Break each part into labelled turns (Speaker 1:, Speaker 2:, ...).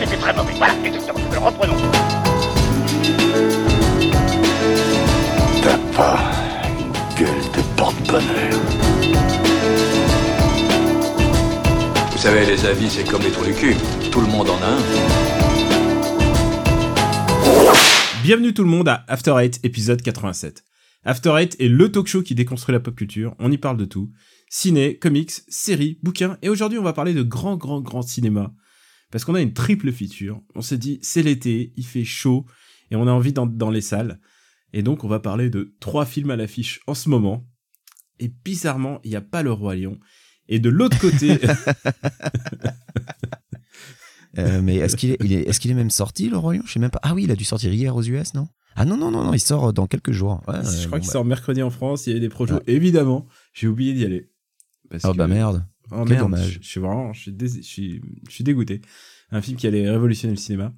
Speaker 1: c'était très mauvais. Voilà, exactement. Alors reprenons.
Speaker 2: T'as pas une gueule de porte-bonheur.
Speaker 3: Vous savez, les avis, c'est comme les trous du cul. Tout le monde en a un.
Speaker 4: Bienvenue tout le monde à After Eight, épisode 87. After Eight est le talk show qui déconstruit la pop culture, on y parle de tout. Ciné, comics, séries, bouquins, et aujourd'hui on va parler de grand, grand, grand cinéma. Parce qu'on a une triple feature. On s'est dit, c'est l'été, il fait chaud, et on a envie dans, dans les salles. Et donc on va parler de trois films à l'affiche en ce moment. Et bizarrement, il n'y a pas le Roi Lion. Et de l'autre côté...
Speaker 5: Euh, mais est-ce qu'il est, il est, est-ce qu'il est même sorti, le Roi Lion? Je sais même pas. Ah oui, il a dû sortir hier aux US, non? Ah non, non, non, non, il sort dans quelques jours. Ouais,
Speaker 4: je crois
Speaker 5: bon,
Speaker 4: qu'il
Speaker 5: bah.
Speaker 4: sort mercredi en France, il y a des projets.
Speaker 5: Ouais.
Speaker 4: Évidemment, j'ai oublié d'y aller. Parce
Speaker 5: Oh
Speaker 4: que-
Speaker 5: bah merde.
Speaker 4: Oh
Speaker 5: Quel
Speaker 4: merde,
Speaker 5: dommage.
Speaker 4: Je, je suis vraiment, je suis, je suis, je suis dégoûté. Un film qui allait révolutionner le cinéma.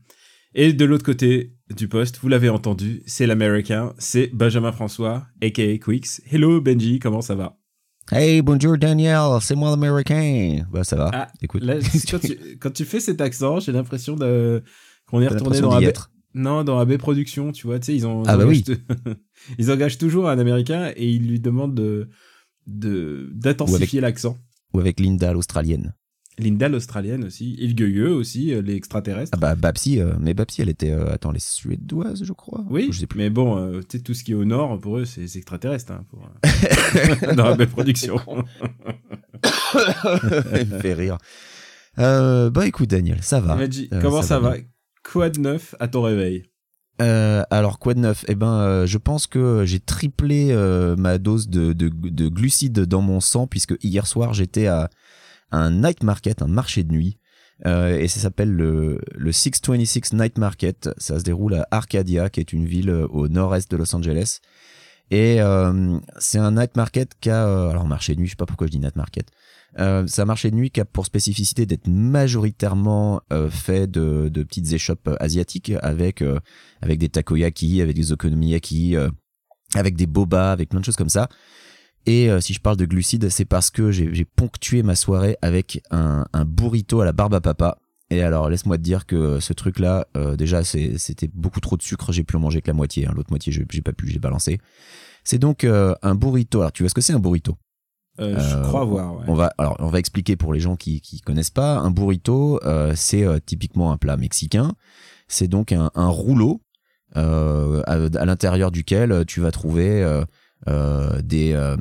Speaker 4: Et de l'autre côté du poste, vous l'avez entendu, c'est l'américain, c'est Benjamin François, aka Quicks. Hello Benji, comment ça va?
Speaker 5: Hey, bonjour Daniel, c'est moi l'américain. Bah ça va.
Speaker 4: Ah,
Speaker 5: Écoute,
Speaker 4: Là, quand, tu, quand tu fais cet accent, j'ai l'impression qu'on est retourné dans AB, non, dans AB Productions, tu vois, tu sais, ils ont, ils
Speaker 5: Ah bah
Speaker 4: engagent, ils engagent toujours un américain et ils lui demandent de, de, d'intensifier l'accent.
Speaker 5: Ou avec Linda l'australienne.
Speaker 4: Linda l'australienne aussi, Ilgueux aussi, euh, les extraterrestres.
Speaker 5: Ah bah Babsy, euh, mais Babsy elle était, euh, attends, les suédoises je crois.
Speaker 4: Oui,
Speaker 5: Je sais plus.
Speaker 4: mais bon, euh, tu sais, tout ce qui est au nord, pour eux, c'est extraterrestre. Hein, pour, euh, dans la belle production.
Speaker 5: Elle me fait rire. Euh, bah écoute Daniel, ça va. Euh,
Speaker 4: comment ça, va. Quoi de neuf à ton réveil?
Speaker 5: Euh, alors quoi de neuf? Eh ben, euh, je pense que j'ai triplé euh, ma dose de, de, de glucides dans mon sang puisque hier soir j'étais à un night market, un marché de nuit, euh, et ça s'appelle le, le 626 Night Market. Ça se déroule à Arcadia, qui est une ville euh, au nord-est de Los Angeles. Et euh, c'est un night market qui a, alors marché de nuit, je sais pas pourquoi je dis night market. Euh, un marché de nuit qui a pour spécificité d'être majoritairement euh, fait de, petites échoppes asiatiques avec euh, avec des takoyaki, avec des okonomiyaki, euh, avec des boba, avec plein de choses comme ça. Et euh, si je parle de glucides, c'est parce que j'ai ponctué ma soirée avec un, burrito à la barbe à papa. Et alors, laisse-moi te dire que ce truc-là, euh, déjà, c'était beaucoup trop de sucre. J'ai pu en manger que la moitié. hein. L'autre moitié, j'ai pas pu, j'ai balancé. C'est donc euh, un burrito. Alors, tu vois ce que c'est un burrito?
Speaker 4: Euh, Je
Speaker 5: Euh,
Speaker 4: crois voir. Ouais.
Speaker 5: on va, alors, on va expliquer pour les gens qui qui connaissent pas. Un burrito, euh, c'est typiquement un plat mexicain. C'est donc un, un rouleau à, à l'intérieur duquel tu vas trouver des,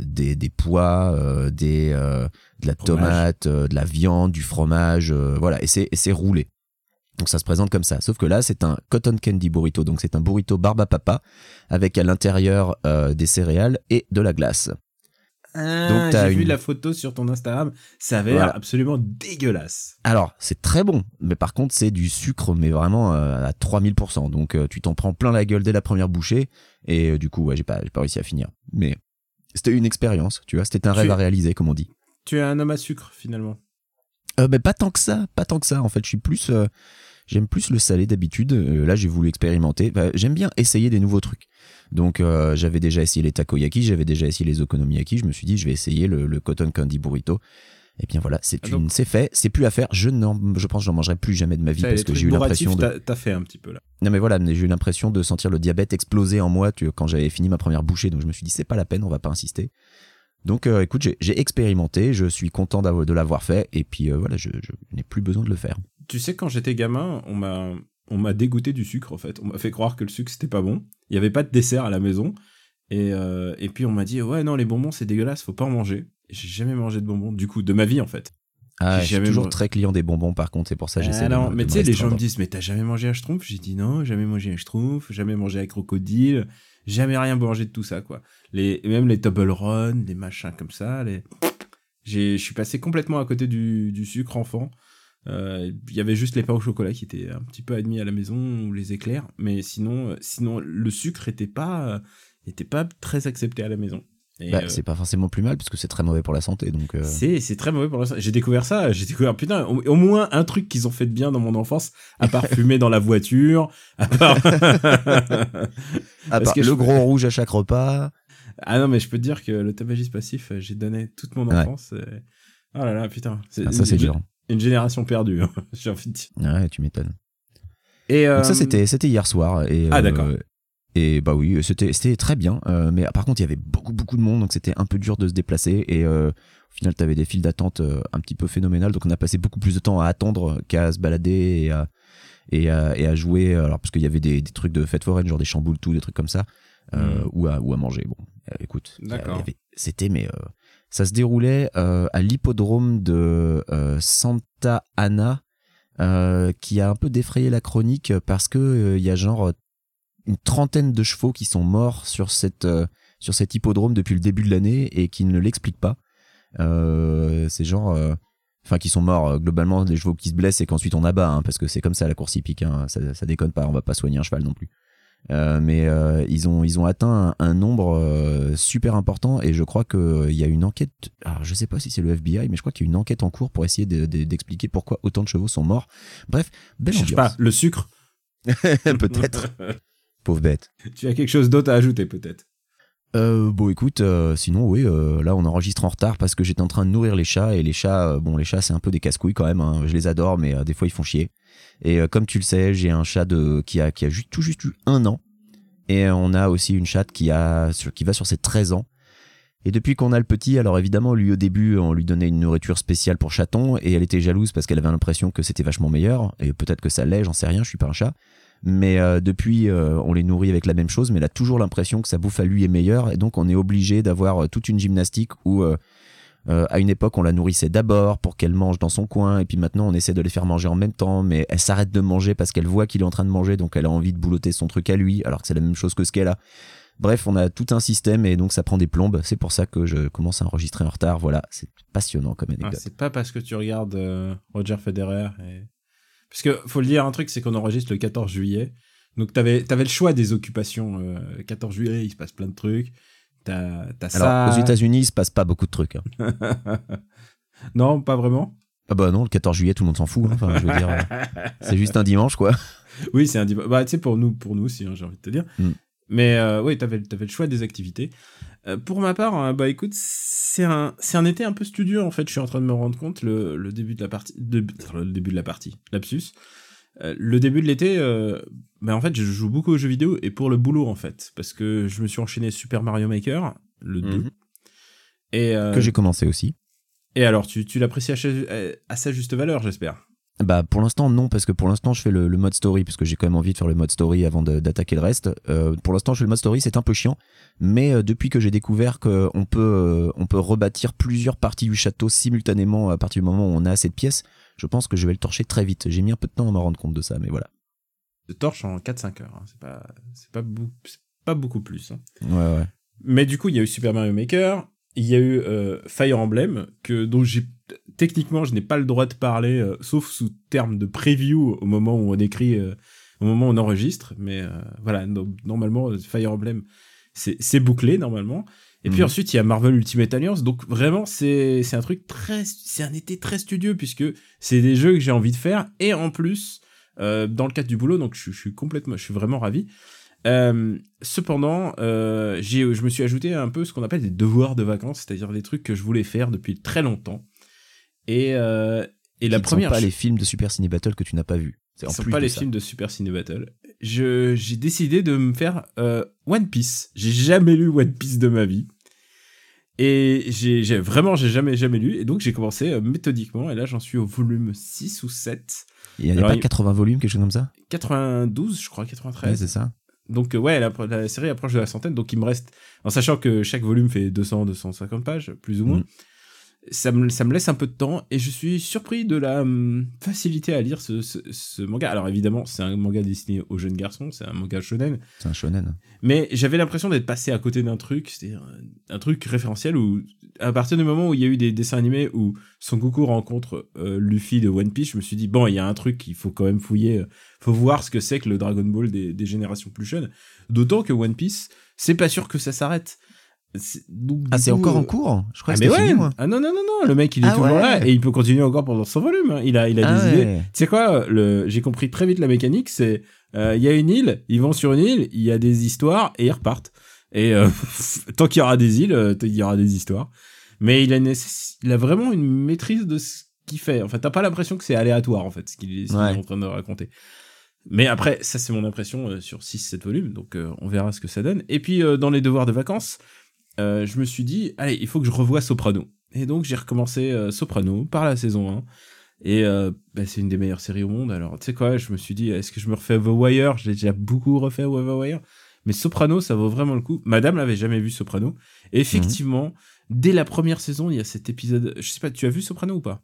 Speaker 5: des des pois, des de la
Speaker 4: Fromage.
Speaker 5: tomate, de la viande, du fromage, voilà. Et c'est c'est roulé. Donc ça se présente comme ça. Sauf que là, c'est un cotton candy burrito. Donc c'est un burrito barbe à papa avec à l'intérieur euh, des céréales et de la glace.
Speaker 4: Ah, j'ai vu la photo sur ton Instagram. Ça avait
Speaker 5: Voilà.
Speaker 4: l'air absolument dégueulasse.
Speaker 5: Alors, c'est très bon, mais par contre, c'est du sucre, mais vraiment euh, à 3000%. Donc, euh, tu t'en prends plein la gueule dès la première bouchée, et euh, du coup, ouais, j'ai pas, pas réussi à finir. Mais c'était une expérience, tu vois, c'était un
Speaker 4: Tu-
Speaker 5: rêve à réaliser, comme on dit.
Speaker 4: Tu es un homme à sucre finalement.
Speaker 5: Mais pas tant que ça, pas tant que ça. En fait, je suis plus, j'aime plus le salé d'habitude. Euh, là, j'ai voulu expérimenter. Bah, j'aime bien essayer des nouveaux trucs. Donc, euh, j'avais déjà essayé les takoyaki, j'avais déjà essayé les okonomiyaki. Je me suis dit, je vais essayer le, le cotton candy burrito. Et bien voilà, c'est
Speaker 4: Ah,
Speaker 5: une, c'est fait, c'est plus à faire. Je je pense, que j'en mangerai plus jamais de ma vie parce que j'ai eu l'impression de.
Speaker 4: t'as- T'as fait un petit peu là.
Speaker 5: Non mais voilà, mais j'ai eu l'impression de sentir le diabète exploser en moi tu- quand j'avais fini ma première bouchée, donc je me suis dit c'est pas la peine, on va pas insister. Donc euh, écoute, j'ai j'ai expérimenté, je suis content de l'avoir fait, et puis euh, voilà, je, je n'ai plus besoin de le faire.
Speaker 4: Tu sais, quand j'étais gamin, on m'a on m'a dégoûté du sucre en fait. On m'a fait croire que le sucre c'était pas bon. Il y avait pas de dessert à la maison. Et, euh, et puis on m'a dit ouais non les bonbons c'est dégueulasse, faut pas en manger. J'ai jamais mangé de bonbons du coup de ma vie en fait.
Speaker 5: Ah,
Speaker 4: J'ai
Speaker 5: je suis toujours très client des bonbons par contre, c'est pour ça que j'essaie
Speaker 4: Ah
Speaker 5: de
Speaker 4: non, mais tu sais, les gens me disent, mais t'as jamais mangé un schtroumpf J'ai dit non, jamais mangé un schtroumpf, jamais mangé un crocodile, jamais rien mangé de tout ça, quoi. Les, même les Toblerone, les machins comme ça, les... J'ai, je suis passé complètement à côté du, du sucre enfant. Euh, Il y avait juste les pains au chocolat qui étaient un petit peu admis à la maison ou les éclairs, mais sinon, euh, sinon le sucre était pas, euh, était pas très accepté à la maison.
Speaker 5: Bah,
Speaker 4: euh,
Speaker 5: c'est pas forcément plus mal parce que c'est très mauvais pour la santé, donc. euh,
Speaker 4: c'est, c'est très mauvais pour l'instant. J'ai découvert ça, j'ai découvert, putain, au, au moins un truc qu'ils ont fait de bien dans mon enfance, à part fumer dans la voiture, à part...
Speaker 5: À
Speaker 4: Parce
Speaker 5: part
Speaker 4: que
Speaker 5: le
Speaker 4: je-
Speaker 5: gros rouge à chaque repas.
Speaker 4: ah non, mais je peux te dire que le tabagisme passif, j'ai donné toute mon
Speaker 5: Ouais.
Speaker 4: enfance. et- Oh là là, putain.
Speaker 5: Ah, ça c'est dur.
Speaker 4: Une génération perdue, j'ai envie de dire.
Speaker 5: Ouais, tu m'étonnes.
Speaker 4: Et
Speaker 5: Donc ça
Speaker 4: euh,
Speaker 5: c'était c'était hier soir et
Speaker 4: Ah,
Speaker 5: euh,
Speaker 4: d'accord.
Speaker 5: et bah oui c'était c'était très bien euh, mais par contre il y avait beaucoup beaucoup de monde donc c'était un peu dur de se déplacer et euh, au final t'avais des files d'attente euh, un petit peu phénoménales donc on a passé beaucoup plus de temps à attendre qu'à se balader et à et à, et à jouer alors parce qu'il y avait des, des trucs de fête foraine genre des chamboules tout des trucs comme ça euh,
Speaker 4: Mm.
Speaker 5: ou à ou à manger bon euh, écoute
Speaker 4: D'accord.
Speaker 5: c'était mais euh, ça se déroulait euh, à l'hippodrome de euh, Santa Ana euh, qui a un peu défrayé la chronique parce que il y a genre une trentaine de chevaux qui sont morts sur cette cet hippodrome depuis le début de l'année et qui ne l'expliquent pas. C'est genre enfin qui sont morts globalement des chevaux qui se blessent et qu'ensuite on abat hein, parce que c'est comme ça la course hippique hein, ça, ça déconne pas on va pas soigner un cheval non plus Euh, mais euh, ils ont ils ont atteint un, un nombre euh, super important et je crois que euh, il y a une enquête alors je sais pas si c'est le FBI mais je crois qu'il y a une enquête en cours pour essayer de- de- d'expliquer pourquoi autant de chevaux sont morts bref belle
Speaker 4: je
Speaker 5: ambiance
Speaker 4: pas le sucre.
Speaker 5: peut-être pauvre bête
Speaker 4: tu as quelque chose d'autre à ajouter peut-être.
Speaker 5: Euh, bon, écoute, euh, sinon, oui, euh, là, on enregistre en retard parce que j'étais en train de nourrir les chats et les chats, euh, bon, les chats, c'est un peu des casse-couilles quand même. hein. Je les adore, mais euh, des fois, ils font chier. Et comme tu le sais, j'ai un chat de qui a qui a tout juste eu un an et on a aussi une chatte qui a qui va sur ses 13 ans. Et depuis qu'on a le petit, alors évidemment, lui au début, on lui donnait une nourriture spéciale pour chaton et elle était jalouse parce qu'elle avait l'impression que c'était vachement meilleur et peut-être que ça l'est, j'en sais rien, je suis pas un chat. Mais euh, depuis, euh, on les nourrit avec la même chose, mais elle a toujours l'impression que sa bouffe à lui est meilleure, et donc on est obligé d'avoir euh, toute une gymnastique où, euh, à une époque, on la nourrissait d'abord pour qu'elle mange dans son coin, et puis maintenant on essaie de les faire manger en même temps, mais elle s'arrête de manger parce qu'elle voit qu'il est en train de manger, donc elle a envie de boulotter son truc à lui, alors que c'est la même chose que ce qu'elle a. Bref, on a tout un système et donc ça prend des plombes. C'est pour ça que je commence à enregistrer en retard. Voilà, c'est passionnant comme
Speaker 4: Ah,
Speaker 5: anecdote.
Speaker 4: c'est pas parce que tu regardes euh, Roger Federer et... Parce que faut le dire un truc, c'est qu'on enregistre le 14 juillet. Donc t'avais avais le choix des occupations. euh, 14 juillet, il se passe plein de trucs. T'as as
Speaker 5: Alors,
Speaker 4: ça.
Speaker 5: aux États-Unis, il se passe pas beaucoup de trucs. hein.
Speaker 4: non, pas vraiment.
Speaker 5: Ah bah non, le 14 juillet, tout le monde s'en fout. hein. Enfin, je veux dire, euh, c'est juste un dimanche, quoi.
Speaker 4: Oui, c'est un dimanche. Bah, tu sais, pour nous, pour nous aussi, hein, j'ai envie de te dire.
Speaker 5: Mm.
Speaker 4: Mais euh, oui, t'avais, avais le choix des activités. Euh, pour ma part, hein, bah écoute, c'est un, c'est un été un peu studieux en fait. Je suis en train de me rendre compte le, le début de la partie, de- le début de la partie, lapsus. Euh, le début de l'été, euh, bah en fait, je joue beaucoup aux jeux vidéo et pour le boulot en fait, parce que je me suis enchaîné Super Mario Maker, le 2.
Speaker 5: Mhm.
Speaker 4: Et, euh,
Speaker 5: Que j'ai commencé aussi.
Speaker 4: et alors, tu, tu l'apprécies à sa juste valeur, j'espère.
Speaker 5: Bah pour l'instant non parce que pour l'instant je fais le, le mode story parce que j'ai quand même envie de faire le mode story avant d'attaquer le reste. Euh, pour l'instant je fais le mode story c'est un peu chiant mais euh, depuis que j'ai découvert qu'on peut euh, on peut rebâtir plusieurs parties du château simultanément à partir du moment où on a assez de pièces, je pense que je vais le torcher très vite. J'ai mis un peu de temps à m'en rendre compte de ça mais voilà.
Speaker 4: De torche en 4-5 heures. hein. C'est pas, c'est pas, pas beaucoup plus. hein.
Speaker 5: Ouais ouais.
Speaker 4: Mais du coup, il y a eu Super Mario Maker, il y a eu euh, Fire Emblem, que dont j'ai techniquement je n'ai pas le droit de parler, euh, sauf sous terme de preview au moment où on écrit, euh, au moment où on enregistre. Mais euh, voilà, no- normalement Fire Emblem, c'est bouclé normalement. Et puis
Speaker 5: Mhm.
Speaker 4: ensuite il y a Marvel Ultimate Alliance, donc vraiment c'est un truc très, c'est un été très studieux puisque c'est des jeux que j'ai envie de faire et en plus dans le cadre du boulot, donc je, je suis complètement, je suis vraiment ravi. Euh, cependant, euh, j'ai, je me suis ajouté un peu ce qu'on appelle des devoirs de vacances, c'est-à-dire des trucs que je voulais faire depuis très longtemps. Et, euh, et la
Speaker 5: Qui ne sont
Speaker 4: première,
Speaker 5: pas les films de Super Ciné Battle que tu n'as pas vu. C'est en
Speaker 4: ce sont
Speaker 5: plus
Speaker 4: pas les
Speaker 5: ça.
Speaker 4: films de Super Ciné Battle. Je, j'ai décidé de me faire euh, One Piece. J'ai jamais lu One Piece de ma vie. Et j'ai, vraiment, j'ai jamais, jamais lu. Et donc j'ai commencé euh, méthodiquement. Et là, j'en suis au volume 6 ou 7.
Speaker 5: Il y a pas
Speaker 4: il-
Speaker 5: 80 volumes quelque chose comme ça?
Speaker 4: 92, je crois, 93.
Speaker 5: Ouais, c'est ça.
Speaker 4: Donc euh, ouais, la, la série approche de la centaine, donc il me reste, en sachant que chaque volume fait 200, 250 pages, plus ou moins,
Speaker 5: Mhm.
Speaker 4: Ça, me, ça me laisse un peu de temps, et je suis surpris de la hum, facilité à lire ce, ce, ce manga. Alors évidemment, c'est un manga destiné aux jeunes garçons, c'est un manga shonen,
Speaker 5: C'est un shonen.
Speaker 4: mais j'avais l'impression d'être passé à côté d'un truc, c'était un, un truc référentiel où, à partir du moment où il y a eu des dessins animés où Son Goku rencontre euh, Luffy de One Piece, je me suis dit, bon, il y a un truc qu'il faut quand même fouiller, euh, faut voir ce que c'est que le Dragon Ball des, des générations plus jeunes. D'autant que One Piece, c'est pas sûr que ça s'arrête. Donc,
Speaker 5: Ah c'est encore
Speaker 4: euh,
Speaker 5: en cours Je crois
Speaker 4: Ah,
Speaker 5: que
Speaker 4: mais ouais.
Speaker 5: fini moi.
Speaker 4: Ah non, non, non, non, le mec il est
Speaker 5: Ah
Speaker 4: toujours
Speaker 5: ouais.
Speaker 4: là et il peut continuer encore pendant son volume. hein. Il a, il a
Speaker 5: Ah
Speaker 4: des idées. Tu sais quoi, le, j'ai compris très vite la mécanique, c'est, euh, il y a une île, ils vont sur une île, il y a des histoires et ils repartent. Et euh, tant qu'il y aura des îles, euh, il y aura des histoires. Mais il a, une il a vraiment une maîtrise de ce qu'il fait. En fait, t'as pas l'impression que c'est aléatoire, en fait, ce qu'il est en train de raconter. Mais après, ça c'est mon impression euh, sur 6-7 volumes, donc euh, on verra ce que ça donne. Et puis euh, dans les devoirs de vacances, euh, je me suis dit, allez, il faut que je revoie Soprano. Et donc j'ai recommencé euh, Soprano par la saison 1. Et euh, bah, c'est une des meilleures séries au monde. Alors tu sais quoi, je me suis dit, est-ce que je me refais The Wire? Je l'ai déjà beaucoup refait The Wire. Mais Soprano, ça vaut vraiment le coup. Madame l'avait jamais vu Soprano. Et effectivement, dès la première saison, il y a cet épisode. Je sais pas, tu as vu Soprano ou pas?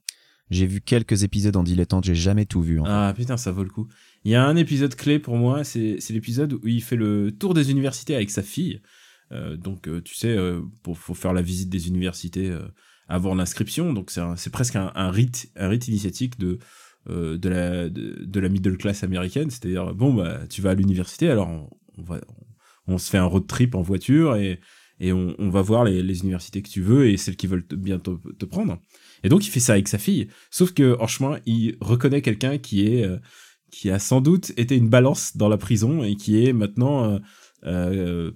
Speaker 5: J'ai vu quelques épisodes en dilettante, j'ai jamais tout vu. en fait.
Speaker 4: Ah putain, ça vaut le coup. Il y a un épisode clé pour moi, c'est l'épisode où il fait le tour des universités avec sa fille. Euh, donc euh, tu sais, euh, pour faut faire la visite des universités avant l'inscription. Donc c'est presque un, un rite, un rite initiatique de de la de, la middle class américaine. C'est-à-dire bon bah tu vas à l'université, alors on, va on, se fait un road trip en voiture et et on, on va voir les, les universités que tu veux et celles qui veulent bien te, te prendre. Et donc il fait ça avec sa fille. Sauf que en chemin, il reconnaît quelqu'un qui est euh, qui a sans doute été une balance dans la prison et qui est maintenant euh,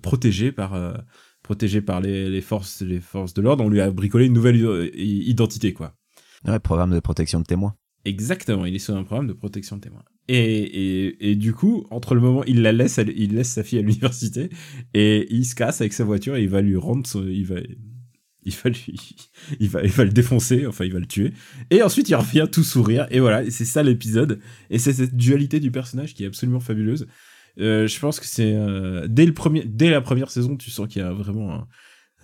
Speaker 4: protégé par euh, protégé par les, les forces les forces de l'ordre. On lui a bricolé une nouvelle euh, identité quoi.
Speaker 5: Ouais, programme de protection de témoins.
Speaker 4: Exactement, il est sur un programme de protection de témoins. Et, et, et du coup, entre le moment, il la laisse, il laisse sa fille à l'université et il se casse avec sa voiture et il va lui rendre, son- il va, il va lui, il va, il va le défoncer, enfin il va le tuer. Et ensuite il revient tout sourire et voilà, c'est ça l'épisode. Et c'est cette dualité du personnage qui est absolument fabuleuse. Euh, je pense que c'est euh, dès le premier, dès la première saison, tu sens qu'il y a vraiment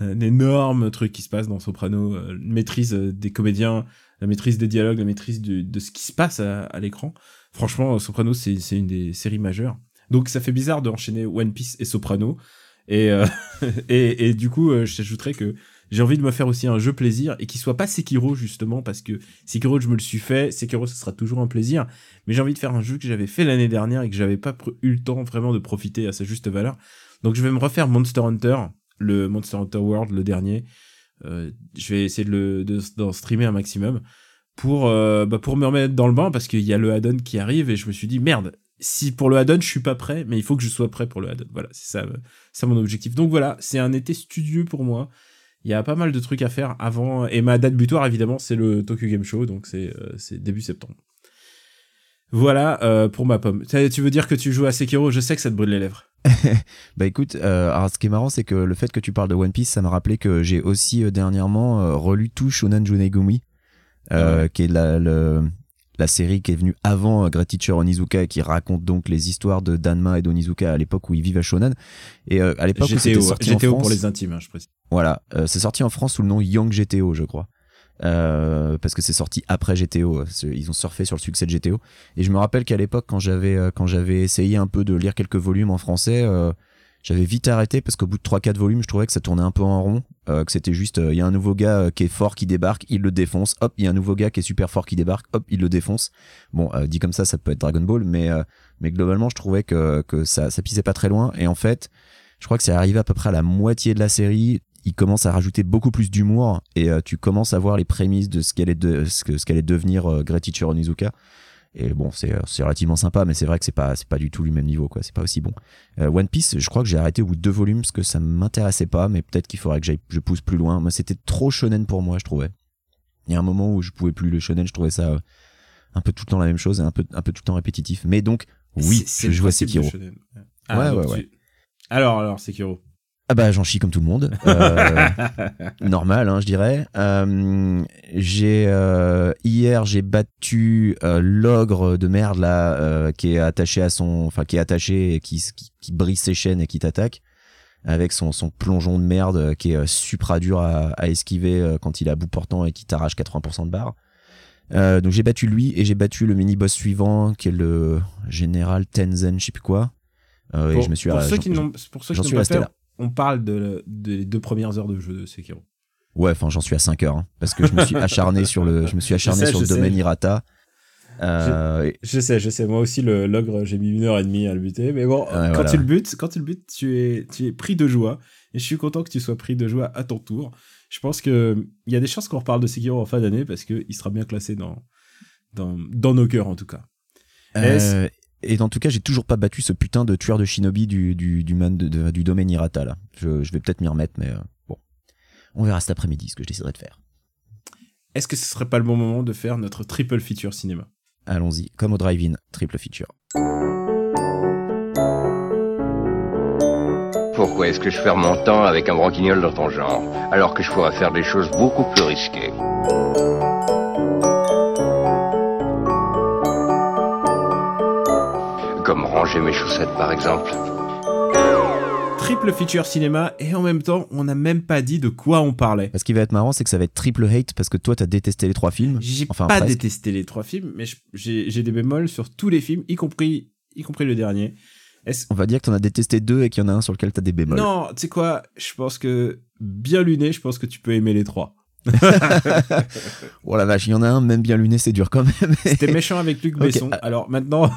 Speaker 4: un, énorme truc qui se passe dans Soprano, euh, maîtrise euh, des comédiens, la maîtrise des dialogues, la maîtrise de ce qui se passe à, l'écran. Franchement, Soprano, c'est une des séries majeures. Donc ça fait bizarre d'enchaîner One Piece et Soprano. Et, euh, et, et du coup, euh, je t'ajouterais que j'ai envie de me faire aussi un jeu plaisir et qui soit pas Sekiro justement parce que Sekiro je me le suis fait, Sekiro ce sera toujours un plaisir, mais j'ai envie de faire un jeu que j'avais fait l'année dernière et que j'avais pas eu le temps vraiment de profiter à sa juste valeur. Donc je vais me refaire Monster Hunter, le Monster Hunter World, le dernier. Euh, je vais essayer de le de- d'en streamer un maximum pour euh, bah, pour me remettre dans le bain parce qu'il y a le add-on qui arrive et je me suis dit merde si pour le add-on je suis pas prêt mais il faut que je sois prêt pour le add-on. Voilà c'est ça euh, ça mon objectif. Donc voilà c'est un été studieux pour moi il y a pas mal de trucs à faire avant. Et ma date butoir évidemment c'est le Tokyo Game Show donc c'est euh, début septembre. Voilà euh, pour ma pomme. Tu veux dire que tu joues à Sekiro? Je sais que ça te brûle les lèvres.
Speaker 5: Bah écoute, euh, alors ce qui est marrant, c'est que le fait que tu parles de One Piece, ça m'a rappelé que j'ai aussi euh, dernièrement relu tout Shonen Junegumi,
Speaker 4: Ah
Speaker 5: qui est la, le- la série qui est venue avant euh, Great Onizuka et qui raconte donc les histoires de Danma et d'Onizuka à l'époque où ils vivent à Shonen. Et euh, à l'époque où c'était
Speaker 4: GTO,
Speaker 5: sorti en
Speaker 4: GTO
Speaker 5: France,
Speaker 4: pour les intimes hein, je précise
Speaker 5: voilà, euh, c'est sorti en France sous le nom Young GTO, je crois. Euh, parce que c'est sorti après GTO, euh, ils ont surfé sur le succès de GTO. Et je me rappelle qu'à l'époque, quand j'avais euh, quand j'avais essayé un peu de lire quelques volumes en français, euh, j'avais vite arrêté parce qu'au bout de 3-4 volumes, je trouvais que ça tournait un peu en rond, euh, que c'était juste, il y a un nouveau gars euh, qui est fort qui débarque, il le défonce, hop, il y a un nouveau gars qui est super fort qui débarque, hop, il le défonce. Bon, euh, dit comme ça, ça peut être Dragon Ball, mais euh, mais globalement, je trouvais que que ça ça pissait pas très loin. Et en fait, je crois que c'est arrivé à peu près à la moitié de la série. Il commence à rajouter beaucoup plus d'humour et euh, tu commences à voir les prémices de ce qu'elle est de ce qu'allait devenir euh, Onizuka. Et bon, c'est euh, c'est relativement sympa, mais c'est vrai que c'est pas c'est pas du tout le même niveau quoi. C'est pas aussi bon. Euh, One Piece, je crois que j'ai arrêté au bout de deux volumes parce que ça m'intéressait pas, mais peut-être qu'il faudrait que j'aille je pousse plus loin. Moi, c'était trop shonen pour moi, je trouvais. Il y a un moment où je pouvais plus le shonen, je trouvais ça euh, un peu tout le temps la même chose et un peu un peu tout le temps répétitif. Mais donc oui, je
Speaker 4: le
Speaker 5: joue à
Speaker 4: principe
Speaker 5: Sekiro.
Speaker 4: Ah,
Speaker 5: Ouais, ouais,
Speaker 4: tu- alors alors Sekiro
Speaker 5: Ah bah j'en chie comme tout le monde. Euh, normal, hein, je dirais. Euh, j'ai euh, hier j'ai battu euh, l'ogre de merde là euh, qui est attaché à son, enfin qui est attaché et qui, qui, qui brise ses chaînes et qui t'attaque avec son, son plongeon de merde euh, qui est supra dur à, à esquiver quand il est à bout portant et qui t'arrache 80% de barre. Euh, donc j'ai battu lui et j'ai battu le mini boss suivant qui est le général Tenzen, je sais plus quoi. Euh, et je me suis
Speaker 4: pour ceux qui n'ont pour ceux qui n'ont pas fait,
Speaker 5: là.
Speaker 4: On parle de, des deux premières heures de jeu de Sekiro.
Speaker 5: Ouais, enfin j'en suis à 5 heures hein, parce que je me suis acharné sur le je me suis acharné
Speaker 4: sais,
Speaker 5: sur le
Speaker 4: sais.
Speaker 5: domaine Hirata. Euh, et-
Speaker 4: Je sais, je sais. Moi aussi, le l'ogre, j'ai mis une heure et demie à le buter. Mais bon, quand
Speaker 5: voilà.
Speaker 4: tu le butes, quand tu le butes, tu es, tu es pris de joie. Et je suis content que tu sois pris de joie à ton tour. Je pense que il y a des chances qu'on reparle de Sekiro en fin d'année parce que il sera bien classé dans, dans, dans nos cœurs en tout cas.
Speaker 5: euh, et en tout cas, j'ai toujours pas battu ce putain de tueur de shinobi du du du, man de- de- du domaine Hirata là. Je, je vais peut-être m'y remettre mais euh, bon. On verra cet après-midi ce que je déciderai de faire.
Speaker 4: est-ce que ce serait pas le bon moment de faire notre triple feature cinéma?
Speaker 5: Allons-y, comme au drive-in, triple feature.
Speaker 6: Pourquoi est-ce que je perds mon temps avec un branquignol dans ton genre, alors que je pourrais faire des choses beaucoup plus risquées? Comme ranger mes chaussettes par exemple.
Speaker 4: Triple feature cinéma et en même temps, on n'a même pas dit de quoi on parlait.
Speaker 5: Ce qui va être marrant, c'est que ça va être triple hate parce que toi, t'as détesté les trois films.
Speaker 4: J'ai
Speaker 5: Enfin,
Speaker 4: pas
Speaker 5: presque.
Speaker 4: détesté les trois films, mais j'ai des bémols sur tous les films, y compris, y compris le dernier.
Speaker 5: On va dire que t'en as détesté deux et qu'il y en a un sur lequel t'as des bémols.
Speaker 4: Non, tu sais quoi Je pense que bien luné, je pense que tu peux aimer les trois.
Speaker 5: Oh la vache, il y en a un, même bien luné, c'est dur quand même.
Speaker 4: C'était méchant avec Luc Besson. Alors maintenant,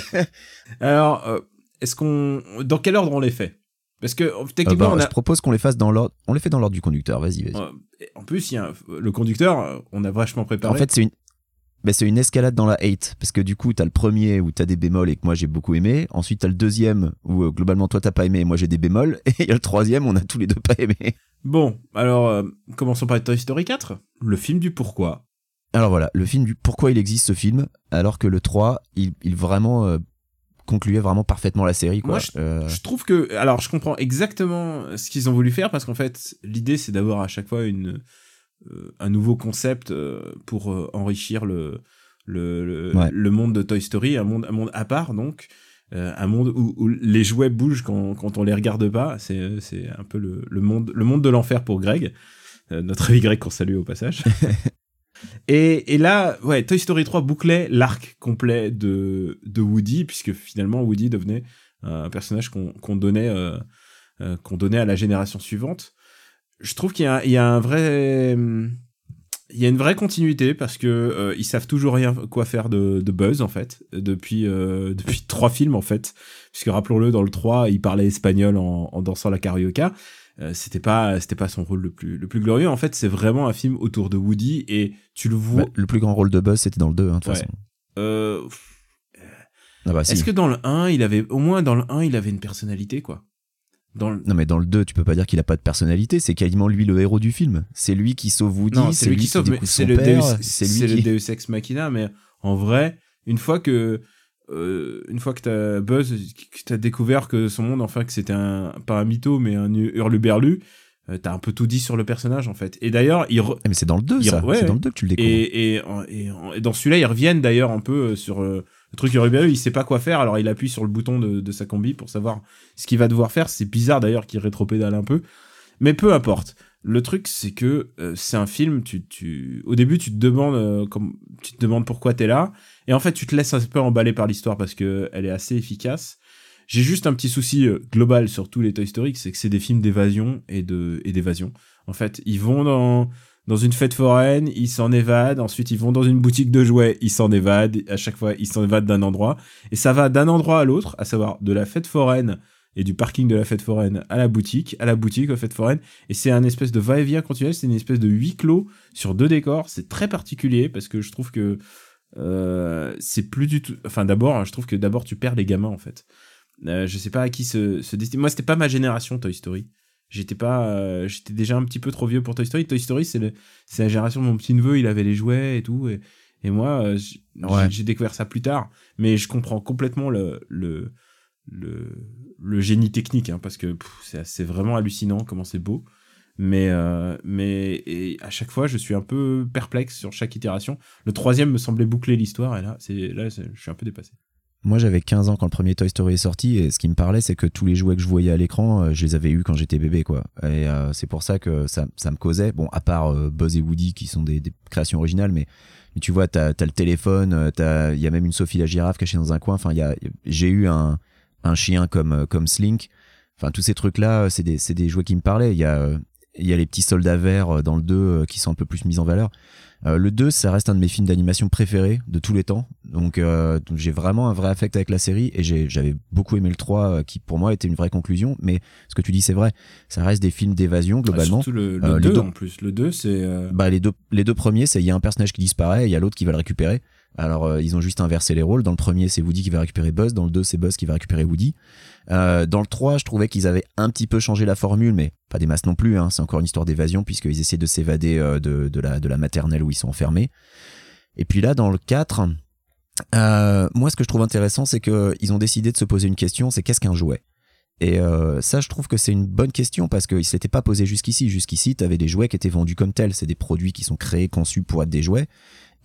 Speaker 4: alors euh, est-ce qu'on, dans quel ordre on les fait? Parce que euh,
Speaker 5: Euh,
Speaker 4: techniquement,
Speaker 5: bah,
Speaker 4: on a.
Speaker 5: Je propose qu'on les fasse dans l'ordre. On les fait dans l'ordre du conducteur. Vas-y, vas-y.
Speaker 4: En plus, il y a un- le conducteur, on a vachement préparé.
Speaker 5: En fait, c'est une. Bah, c'est une escalade dans la hate parce que du coup t'as le premier où t'as des bémols et que moi j'ai beaucoup aimé. Ensuite t'as le deuxième où euh, globalement toi t'as pas aimé et moi j'ai des bémols. Et il y a le troisième on a tous les deux pas aimé.
Speaker 4: Bon, alors euh, commençons par Toy Story 4, le film du pourquoi.
Speaker 5: alors voilà le film du pourquoi il existe ce film alors que le 3 il, il vraiment euh, concluait vraiment parfaitement la série quoi.
Speaker 4: Moi, je-
Speaker 5: Euh,
Speaker 4: Je trouve que, alors, je comprends exactement ce qu'ils ont voulu faire parce qu'en fait, l'idée c'est d'avoir à chaque fois une un nouveau concept euh, pour euh, enrichir le le, le,
Speaker 5: Ouais.
Speaker 4: le monde de Toy Story, un monde un monde à part donc. euh, un monde où, où les jouets bougent quand, quand on les regarde pas, c'est c'est un peu le, le monde le monde de l'enfer pour Greg, euh, notre ami Greg qu'on salue au passage. et, et là, ouais, Toy Story 3 bouclait l'arc complet de, de Woody, puisque finalement Woody devenait un personnage qu'on qu'on donnait, euh, euh, qu'on donnait à la génération suivante. Je trouve qu'il y, a- il y a un vrai, il y a une vraie continuité parce que euh, ils savent toujours rien quoi faire de, de Buzz en fait depuis euh, depuis trois films en fait. Puisque rappelons-le dans le 3 il parlait espagnol en, en dansant la carioca. Euh, c'était pas c'était pas son rôle le plus le plus glorieux. En fait c'est vraiment un film autour de Woody et tu le vois
Speaker 5: bah, le plus grand rôle de Buzz c'était dans le 2 hein, de toute
Speaker 4: Ouais.
Speaker 5: façon.
Speaker 4: Euh,
Speaker 5: ah bah si.
Speaker 4: est-ce que dans le 1 il avait au moins dans le 1 il avait une personnalité quoi? Dans le...
Speaker 5: non mais dans le 2 tu peux pas dire qu'il a pas de personnalité. C'est quasiment lui le héros du film. C'est lui qui sauve Woody
Speaker 4: c'est lui qui sauve, c'est le, Deus,
Speaker 5: c'est
Speaker 4: le Deus Ex Machina, mais en vrai, une fois que, euh, une fois que t'as Buzz, que t'as découvert que son monde, enfin, que c'était un, pas un mytho, mais un hurluberlu, euh, t'as un peu tout dit sur le personnage, en fait. Et d'ailleurs, il re-
Speaker 5: Ah, mais c'est dans le 2
Speaker 4: Il-
Speaker 5: ça.
Speaker 4: ouais,
Speaker 5: c'est dans le 2 que tu le découvres.
Speaker 4: Et, et, en- et, en- et dans celui-là, ils reviennent d'ailleurs un peu euh, sur euh, le truc hurluberlu, il sait pas quoi faire, alors il appuie sur le bouton de, sa combi pour savoir ce qu'il va devoir faire. C'est bizarre d'ailleurs qu'il rétropédale un peu. Mais peu importe. Le truc, c'est que euh, c'est un film. Tu, tu, au début, tu te demandes, euh, tu te pourquoi t'es là, et en fait, tu te laisses un peu emballer par l'histoire parce que elle est assez efficace. J'ai juste un petit souci euh, global sur tous les Toy Story, c'est que c'est des films d'évasion et et d'évasion. En fait, ils vont dans dans une fête foraine, ils s'en évadent. Ensuite, ils vont dans une boutique de jouets, ils s'en évadent. À chaque fois, ils s'en évadent d'un endroit. Et ça va d'un endroit à l'autre, à savoir de la fête foraine et du parking de la fête foraine à la boutique, à la boutique, aux fêtes foraines. Et c'est un espèce de va-et-vient continuel, c'est une espèce de huis clos sur deux décors. C'est très particulier parce que je trouve que euh, c'est plus du tout. Enfin, d'abord, je trouve que d'abord tu perds les gamins en fait. Euh, je sais pas à qui se, se. Moi, c'était pas ma génération Toy Story. J'étais pas, euh, j'étais déjà un petit peu trop vieux pour Toy Story. Toy Story, c'est le, c'est la génération de mon petit neveu. Il avait les jouets et tout. Et, et moi, euh,
Speaker 5: Ouais.
Speaker 4: j'ai découvert ça plus tard. Mais je comprends complètement le, le, le, le génie technique, hein, parce que c'est vraiment hallucinant comment c'est beau. Mais, euh, mais et à chaque fois, je suis un peu perplexe sur chaque itération. Le troisième me semblait boucler l'histoire, et là, c'est là, je suis un peu dépassé.
Speaker 5: Moi, j'avais 15 ans quand le premier Toy Story est sorti, et ce qui me parlait, c'est que tous les jouets que je voyais à l'écran, euh, je les avais eus quand j'étais bébé, quoi. Et euh, c'est pour ça que ça, ça me causait. Bon, à part euh, Buzz et Woody, qui sont des, créations originales, mais, tu vois, t'as as le téléphone, il y a même une Sophie la girafe cachée dans un coin. Enfin, j'ai eu un, chien comme, comme Slink. Enfin, tous ces trucs-là, euh, c'est des, des jouets qui me parlaient. Il y a, y a les petits soldats verts dans le 2 euh, qui sont un peu plus mis en valeur. Euh, le 2, ça reste un de mes films d'animation préférés de tous les temps. Donc, euh, donc j'ai vraiment un vrai affect avec la série et j'avais beaucoup aimé le 3 euh, qui pour moi était une vraie conclusion. Mais ce que tu dis, c'est vrai. Ça reste des films d'évasion globalement.
Speaker 4: Ah, surtout le, le
Speaker 5: Euh, les
Speaker 4: 2
Speaker 5: deux-
Speaker 4: en plus. Le 2, c'est. euh,
Speaker 5: Bah, les deux, les deux premiers, c'est il y a un personnage qui disparaît et il y a l'autre qui va le récupérer. Alors, euh, ils ont juste inversé les rôles. Dans le premier, c'est Woody qui va récupérer Buzz. Dans le 2, c'est Buzz qui va récupérer Woody. Euh, dans le 3, je trouvais qu'ils avaient un petit peu changé la formule, mais pas des masses non plus. Hein. C'est encore une histoire d'évasion puisqu'ils essaient de s'évader euh, de, la, maternelle où ils sont enfermés. Et puis là, dans le 4, euh, moi, ce que je trouve intéressant, c'est qu'ils ont décidé de se poser une question, c'est qu'est-ce qu'un jouet? Et ça, je trouve que c'est une bonne question parce qu'ils ne s'étaient pas posé jusqu'ici. Jusqu'ici, tu avais des jouets qui étaient vendus comme tels. C'est des produits qui sont créés, conçus pour être des jouets.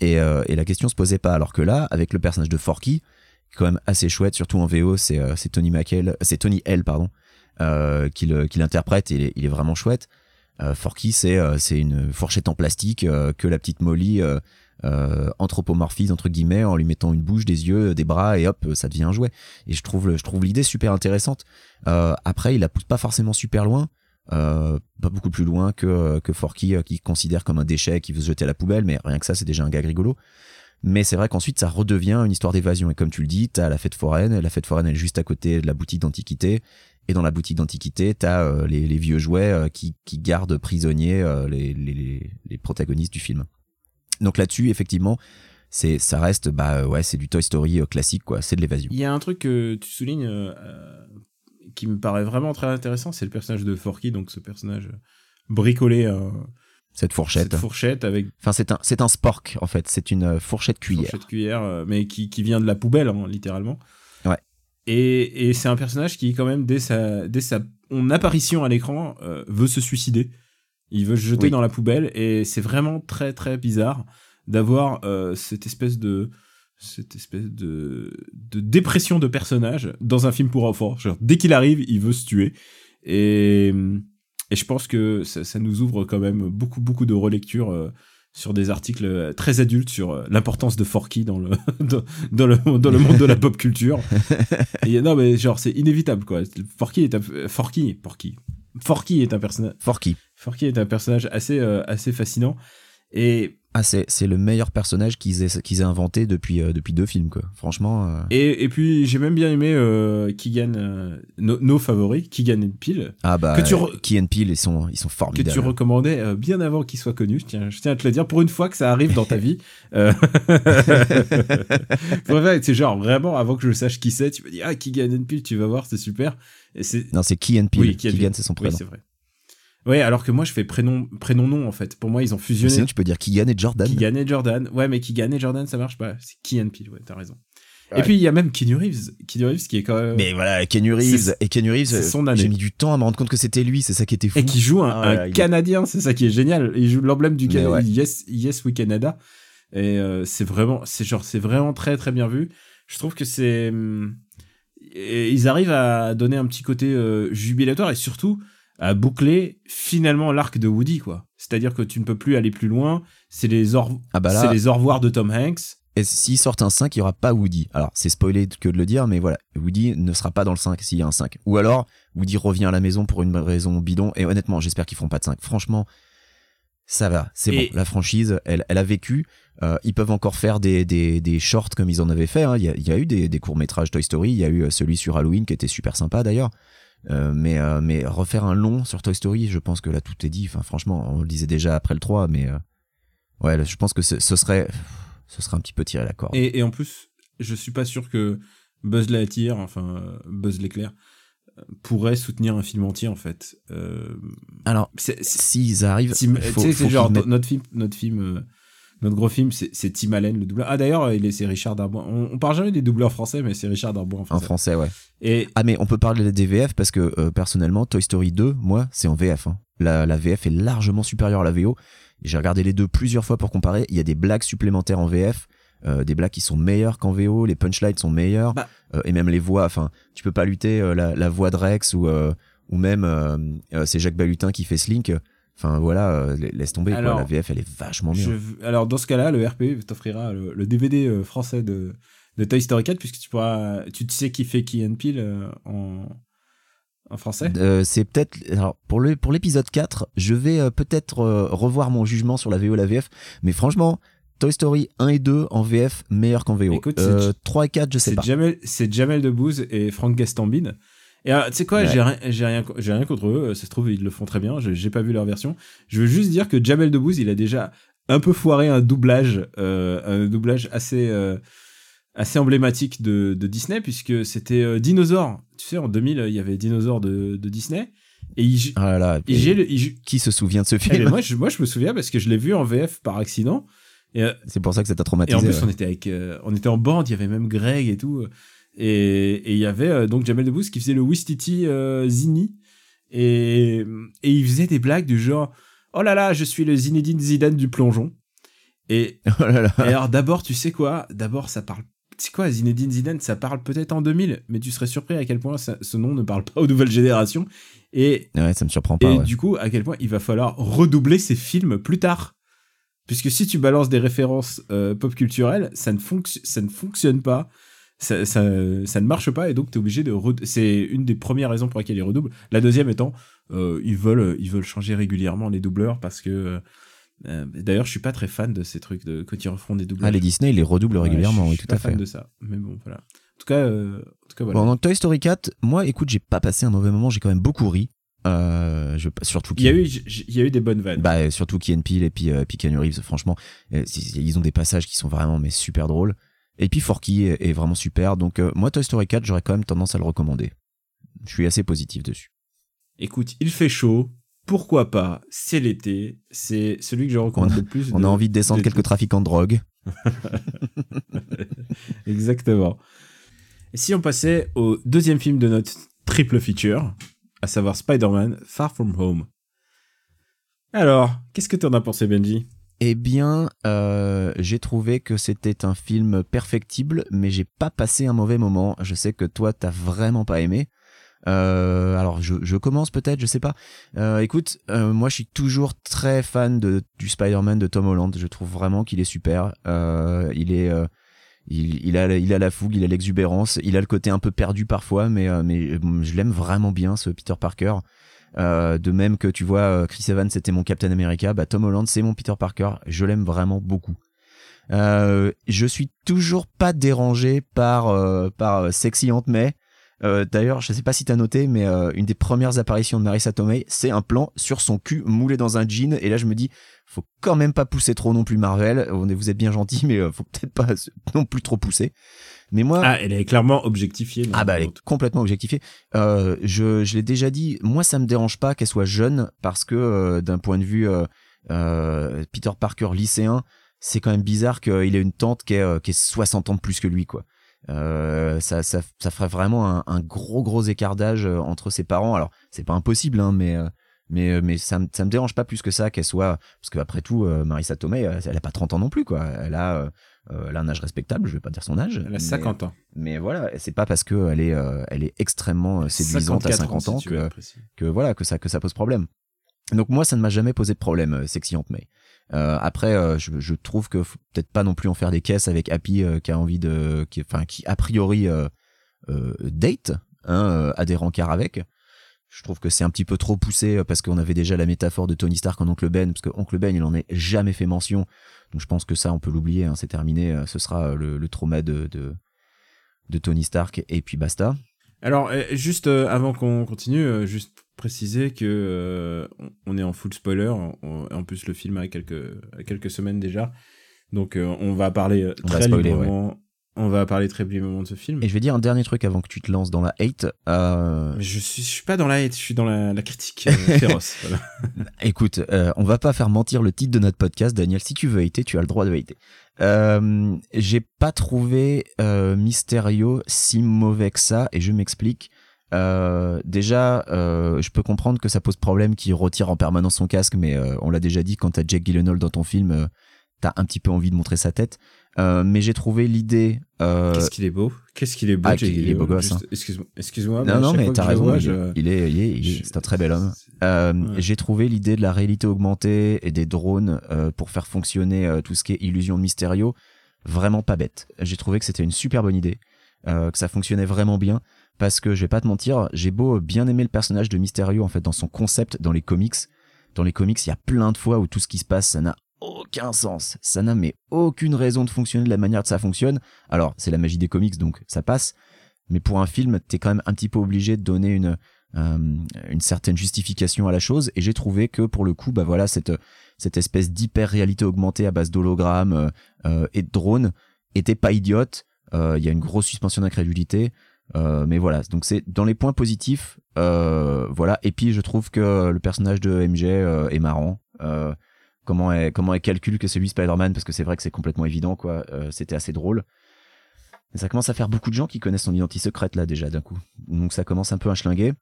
Speaker 5: Et, euh, et la question se posait pas. Alors que là, avec le personnage de Forky, quand même assez chouette, surtout en VO, c'est euh, Tony McHale, c'est Tony L, pardon, euh, qui l'interprète. Il il est vraiment chouette. Euh, Forky, c'est c'est une fourchette en plastique que la petite Molly euh, anthropomorphise entre guillemets en lui mettant une bouche, des yeux, des bras et hop, ça devient un jouet. Et je trouve, je trouve l'idée super intéressante. Euh, après, il la pousse pas forcément super loin. Euh, pas beaucoup plus loin que, que Forky qui considère comme un déchet qui veut se jeter à la poubelle, mais rien que ça, c'est déjà un gag rigolo. Mais c'est vrai qu'ensuite, ça redevient une histoire d'évasion. Et comme tu le dis, t'as la fête foraine. La fête foraine, elle est juste à côté de la boutique d'antiquité. Et dans la boutique d'antiquité, t'as euh, les, vieux jouets qui, qui, gardent prisonniers les, les, les, protagonistes du film. Donc là-dessus, effectivement, c'est ça reste bah ouais, c'est du Toy Story euh, classique quoi, c'est de l'évasion.
Speaker 4: Il y a un truc que tu soulignes euh, euh, qui me paraît vraiment très intéressant, c'est le personnage de Forky, donc ce personnage bricolé
Speaker 5: cette fourchette.
Speaker 4: Cette fourchette avec.
Speaker 5: Enfin, c'est un, c'est un spork en fait. C'est une fourchette cuillère.
Speaker 4: Fourchette cuillère, mais qui, qui vient de la poubelle, hein, littéralement.
Speaker 5: Ouais.
Speaker 4: Et, et c'est un personnage qui, quand même, dès sa, dès sa apparition à l'écran, veut se suicider. Il veut se jeter dans la poubelle et c'est vraiment très très bizarre d'avoir euh, cette espèce de cette espèce de, de dépression de personnage dans un film pour enfants. Genre, dès qu'il arrive, il veut se tuer. Et, et je pense que ça, ça, nous ouvre quand même beaucoup, beaucoup de relectures euh, sur des articles très adultes sur euh, l'importance de Forky dans le, dans, dans, le, dans le monde de la pop culture. Et non, mais genre, c'est inévitable, quoi. Forky est un, Forky, Porky. Forky est un personnage.
Speaker 5: Forky.
Speaker 4: Forky est un personnage assez, euh, assez fascinant. Et.
Speaker 5: Ah, c'est, c'est le meilleur personnage qu'ils aient, qu'ils aient inventé depuis, euh, depuis deux films, quoi. Franchement. Euh.
Speaker 4: Et, et puis, j'ai même bien aimé Keegan, nos favoris, Keegan et Peel.
Speaker 5: Ah, bah, que tu Keegan Peel, ils sont, ils sont formidables.
Speaker 4: Que tu recommandais bien avant qu'ils soient connus. Je tiens, je tiens à te le dire, pour une fois que ça arrive dans ta vie. c'est genre, vraiment, avant que je sache qui c'est, tu me dis, ah, Keegan and Peel, tu vas voir, c'est super. Et c'est...
Speaker 5: Non, c'est Keegan Peel. Oui, Keegan, c'est son prénom.
Speaker 4: Oui, c'est vrai. Ouais, alors que moi je fais prénom prénom nom en fait. Pour moi ils ont fusionné.
Speaker 5: Sinon tu peux dire Keegan et Jordan.
Speaker 4: Keegan et Jordan. Ouais, mais Keegan et Jordan ça marche pas. C'est Keegan Peel, ouais, t'as raison. Et puis il y a même Keanu Reeves, Keanu Reeves qui est quand même.
Speaker 5: Mais voilà, Keanu Reeves et Keanu Reeves. Son année. J'ai mis du temps à me rendre compte que c'était lui, c'est ça qui était fou.
Speaker 4: Et qui joue un, ah, Canadien, c'est ça qui est génial. Il joue l'emblème du Canada. Yes, yes we Canada. Et euh, c'est vraiment, c'est genre, c'est vraiment très très bien vu. Je trouve que c'est, hum, ils arrivent à donner un petit côté euh, jubilatoire et surtout à boucler finalement l'arc de Woody, quoi. C'est-à-dire que tu ne peux plus aller plus loin. C'est les, au...
Speaker 5: ah bah
Speaker 4: les au revoir de Tom Hanks.
Speaker 5: Et s'ils sortent un 5, il n'y aura pas Woody. Alors, c'est spoilé que de le dire, mais voilà. Woody ne sera pas dans le 5 s'il y a un 5. Ou alors, Woody revient à la maison pour une raison bidon. Et honnêtement, j'espère qu'ils feront pas de 5. Franchement, ça va. C'est bon. La franchise, elle, elle a vécu. Euh, ils peuvent encore faire des, des, des, shorts comme ils en avaient fait. Hein. Il, y a, il, y a, eu des, des courts-métrages Toy Story. Il y a eu euh, celui sur Halloween qui était super sympa d'ailleurs. Euh, mais, euh, mais refaire un long sur Toy Story, je pense que là tout est dit. Enfin, franchement, on le disait déjà après le 3, mais euh, ouais, je pense que ce, ce, serait, ce serait un petit peu tiré la corde.
Speaker 4: Et, et, en plus, je suis pas sûr que Buzz Lightyear, enfin Buzz l'éclair, pourrait soutenir un film entier en fait.
Speaker 5: Alors, s'ils arrivent,
Speaker 4: tu sais, c'est genre notre film, notre film notre gros film, c'est Tim Allen, le doubleur. Ah d'ailleurs, c'est Richard Darbois. On, on, parle jamais des doubleurs français, mais c'est Richard Darbois en français.
Speaker 5: En français, ouais. Et ah mais on peut parler des VF parce que euh, personnellement, Toy Story 2, moi, c'est en VF. Hein. La, la VF est largement supérieure à la VO. J'ai regardé les deux plusieurs fois pour comparer. Il y a des blagues supplémentaires en VF. Euh, des blagues qui sont meilleures qu'en VO, les punchlines sont meilleures bah. euh, et même les voix. Enfin, tu peux pas lutter euh, la, la, voix de Rex ou euh, ou même c'est Jacques Balutin qui fait Slink. Enfin voilà, euh, laisse tomber. Alors, La VF, elle est vachement bien.
Speaker 4: alors dans ce cas-là, le RP t'offrira le, DVD euh, français de, de Toy Story 4 puisque tu pourras, tu sais qui fait Key and Peel euh, en, en français.
Speaker 5: c'est peut-être alors pour le pour l'épisode 4, je vais peut-être revoir mon jugement sur la VO la VF, mais franchement. Toy Story 1 et 2 en VF meilleur qu'en VO. Écoute, 3 et 4, je sais pas.
Speaker 4: C'est Jamel Debbouze et Franck Gastambide. Et euh, tu sais quoi, j'ai rien, j'ai rien, j'ai rien contre eux. Ça se trouve, ils le font très bien. J'ai pas vu leur version. Je veux juste dire que Jamel Debbouze, il a déjà un peu foiré un doublage, euh, un doublage assez, euh, assez emblématique de, de Disney, puisque c'était euh, Dinosaure. tu sais, en 2000, il y avait les dinosaures de, de Disney. Et il,
Speaker 5: Ah là là,
Speaker 4: et j'ai le- il-
Speaker 5: qui se souvient de ce
Speaker 4: Eh ben,
Speaker 5: film
Speaker 4: moi, je, moi, je me souviens parce que je l'ai vu en VF par accident. Et, euh,
Speaker 5: C'est pour ça que ça t'a
Speaker 4: et
Speaker 5: traumatisé.
Speaker 4: en plus,
Speaker 5: ouais.
Speaker 4: on était avec, euh, on était en bande. Il y avait même Greg et tout. Et il y avait euh, donc Jamel Debbouze qui faisait le Wistiti euh, Zini. Et, et il faisait des blagues du genre Oh là là, je suis le Zinedine Zidane du plongeon. Et,
Speaker 5: Oh là là.
Speaker 4: et alors, d'abord, tu sais quoi? D'abord, ça parle. C'est quoi, Zinedine Zidane Ça parle peut-être en 2000, mais tu serais surpris à quel point ça- ce nom ne parle pas aux nouvelles générations. Et
Speaker 5: Ouais, ça me surprend pas.
Speaker 4: et
Speaker 5: ouais.
Speaker 4: du coup, à quel point il va falloir redoubler ces films plus tard. Puisque si tu balances des références euh, pop culturelles, ça ne, ça ne fonctionne pas. Ça, ça, ça ne marche pas et donc tu es obligé de. C'est une des premières raisons pour lesquelles ils redoublent. La deuxième étant, euh, ils, veulent, ils veulent changer régulièrement les doubleurs parce que. euh, D'ailleurs, je suis pas très fan de ces trucs de quand ils refont des doublages.
Speaker 5: Ah, les Disney, ils les redoublent
Speaker 4: Ouais,
Speaker 5: régulièrement, oui,
Speaker 4: je suis
Speaker 5: tout à
Speaker 4: pas fan
Speaker 5: fait.
Speaker 4: de ça. Mais bon, voilà. En tout cas, euh, en tout cas voilà.
Speaker 5: Bon, dans Toy Story 4, moi, écoute, j'ai pas passé un mauvais moment, j'ai quand même beaucoup ri. Euh, je, surtout
Speaker 4: il y a eu, il y a eu des bonnes vannes.
Speaker 5: bah, surtout Key Peele et puis, euh, puis Reeves, franchement, euh, ils ont des passages qui sont vraiment mais super drôles. Et puis Forky est, est vraiment super. Donc euh, moi, Toy Story 4, j'aurais quand même tendance à le recommander. Je suis assez positif dessus.
Speaker 4: Écoute, il fait chaud. Pourquoi pas? C'est l'été. C'est celui que je recommande
Speaker 5: a-
Speaker 4: le plus.
Speaker 5: On
Speaker 4: de-
Speaker 5: a envie de descendre
Speaker 4: de
Speaker 5: quelques trafiquants de drogue.
Speaker 4: Exactement. Et si on passait au deuxième film de notre triple feature, à savoir Spider-Man Far From Home. Alors, qu'est-ce que t'en as pensé, Benji?
Speaker 5: Eh bien, euh, j'ai trouvé que c'était un film perfectible, mais j'ai pas passé un mauvais moment. Je sais que toi, t'as vraiment pas aimé. Euh, alors, je, commence peut-être, je sais pas. Euh, écoute, euh, moi, je suis toujours très fan du Spider-Man de Tom Holland. Je trouve vraiment qu'il est super. Il est, il, il a, il a la fougue, il a l'exubérance, il a le côté un peu perdu parfois, mais, mais je l'aime vraiment bien, ce Peter Parker. Euh, de même que tu vois, euh, Chris Evans c'était mon Captain America, bah Tom Holland c'est mon Peter Parker. Je l'aime vraiment beaucoup. Euh, je suis toujours pas dérangé par par Sexy Aunt May. D'ailleurs, je sais pas si t'as noté, mais une des premières apparitions de Marissa Tomei, c'est un plan sur son cul moulé dans un jean. Et là, je me dis, faut quand même pas pousser trop non plus Marvel. Vous êtes bien gentil, mais faut peut-être pas non plus trop pousser. Mais moi,
Speaker 4: Ah, elle est clairement objectifiée.
Speaker 5: ah bah elle est complètement objectifiée. Euh, je je l'ai déjà dit, moi ça me dérange pas qu'elle soit jeune parce que euh, d'un point de vue euh, euh, Peter Parker lycéen, c'est quand même bizarre qu'il ait une tante qui est, euh, qui est 60 ans de plus que lui quoi. Euh, ça, ça, ça ferait vraiment un, un gros gros écart d'âge euh, entre ses parents. Alors c'est pas impossible hein, mais mais mais ça me ça me dérange pas plus que ça qu'elle soit parce que après tout Marissa Tomei elle a pas 30 ans non plus quoi. Elle a elle a un âge respectable, je vais pas dire son âge.
Speaker 4: Elle a
Speaker 5: mais-
Speaker 4: 50 ans.
Speaker 5: mais voilà, c'est pas parce que elle est, euh, elle est extrêmement euh, séduisante à
Speaker 4: 54
Speaker 5: 50 ans,
Speaker 4: si
Speaker 5: que, que voilà que ça que ça pose problème. Donc moi, ça ne m'a jamais posé de problème, euh, sexy Aunt May. Euh, après, euh, je, je trouve que faut peut-être pas non plus en faire des caisses avec Happy euh, qui a envie de, qui, enfin qui a priori euh, euh, date, hein, euh, a des rencarts avec. Je trouve que c'est un petit peu trop poussé euh, parce qu'on avait déjà la métaphore de Tony Stark en Oncle Ben, parce que Oncle Ben il en est jamais fait mention. Donc je pense que ça on peut l'oublier, hein, c'est terminé. euh, Ce sera euh, le, le trauma de, de de Tony Stark et puis basta.
Speaker 4: Alors, juste avant qu'on continue, juste préciser que euh, on- on est en full spoiler. En, en plus, le film a quelques, a quelques semaines déjà. Donc, euh, on va parler
Speaker 5: On va
Speaker 4: très
Speaker 5: spoiler,
Speaker 4: librement. On va parler très librement de ce film.
Speaker 5: Et je vais dire un dernier truc avant que tu te lances dans la hate. Euh,
Speaker 4: je suis, je suis pas dans la hate, je suis dans la, la critique euh, féroce. voilà.
Speaker 5: écoute, euh, on va pas faire mentir le titre de notre podcast, Daniel. Si tu veux hater, tu as le droit de hater. Euh, J'ai pas trouvé Mysterio si mauvais que ça, et je m'explique. Déjà, je peux comprendre que ça pose problème qu'il retire en permanence son casque, mais on l'a déjà dit, quand t'as Jake Gyllenhaal dans ton film, t'as un petit peu envie de montrer sa tête. Euh, mais j'ai trouvé l'idée. euh,
Speaker 4: Qu'est-ce qu'il est beau Qu'est-ce qu'il est beau,
Speaker 5: ah, il est beau gosse,
Speaker 4: Excuse-moi, excuse-moi.
Speaker 5: non, non, mais t'as raison.
Speaker 4: vois,
Speaker 5: il,
Speaker 4: je-
Speaker 5: il est, il est, il est-
Speaker 4: je-
Speaker 5: c'est un très bel homme. Euh,
Speaker 4: Ouais.
Speaker 5: J'ai trouvé l'idée de la réalité augmentée et des drones pour faire fonctionner tout ce qui est illusion de Mysterio vraiment pas bête. J'ai trouvé que c'était une super bonne idée, que ça fonctionnait vraiment bien parce que je vais pas te mentir, j'ai beau bien aimer le personnage de Mysterio en fait dans son concept dans les comics. Dans les comics, il y a plein de fois où tout ce qui se passe, ça n'a aucun sens. Ça n'a mais aucune raison de fonctionner de la manière que ça fonctionne. Alors, c'est la magie des comics, donc ça passe. Mais pour un film, t'es quand même un petit peu obligé de donner une, euh, une certaine justification à la chose. Et j'ai trouvé que pour le coup, bah voilà, cette, cette espèce d'hyper réalité augmentée à base d'hologrammes euh, euh, et de drones était pas idiote. Euh, Il y a une grosse suspension d'incrédulité. Mais voilà, donc c'est dans les points positifs, voilà. Et puis je trouve que le personnage de MJ est marrant. Comment elle comment elle calcule que c'est lui Spider-Man parce que c'est vrai que c'est complètement évident quoi. Euh, C'était assez drôle. Mais ça commence à faire beaucoup de gens qui connaissent son identité secrète là déjà d'un coup. Donc ça commence un peu à schlinguer.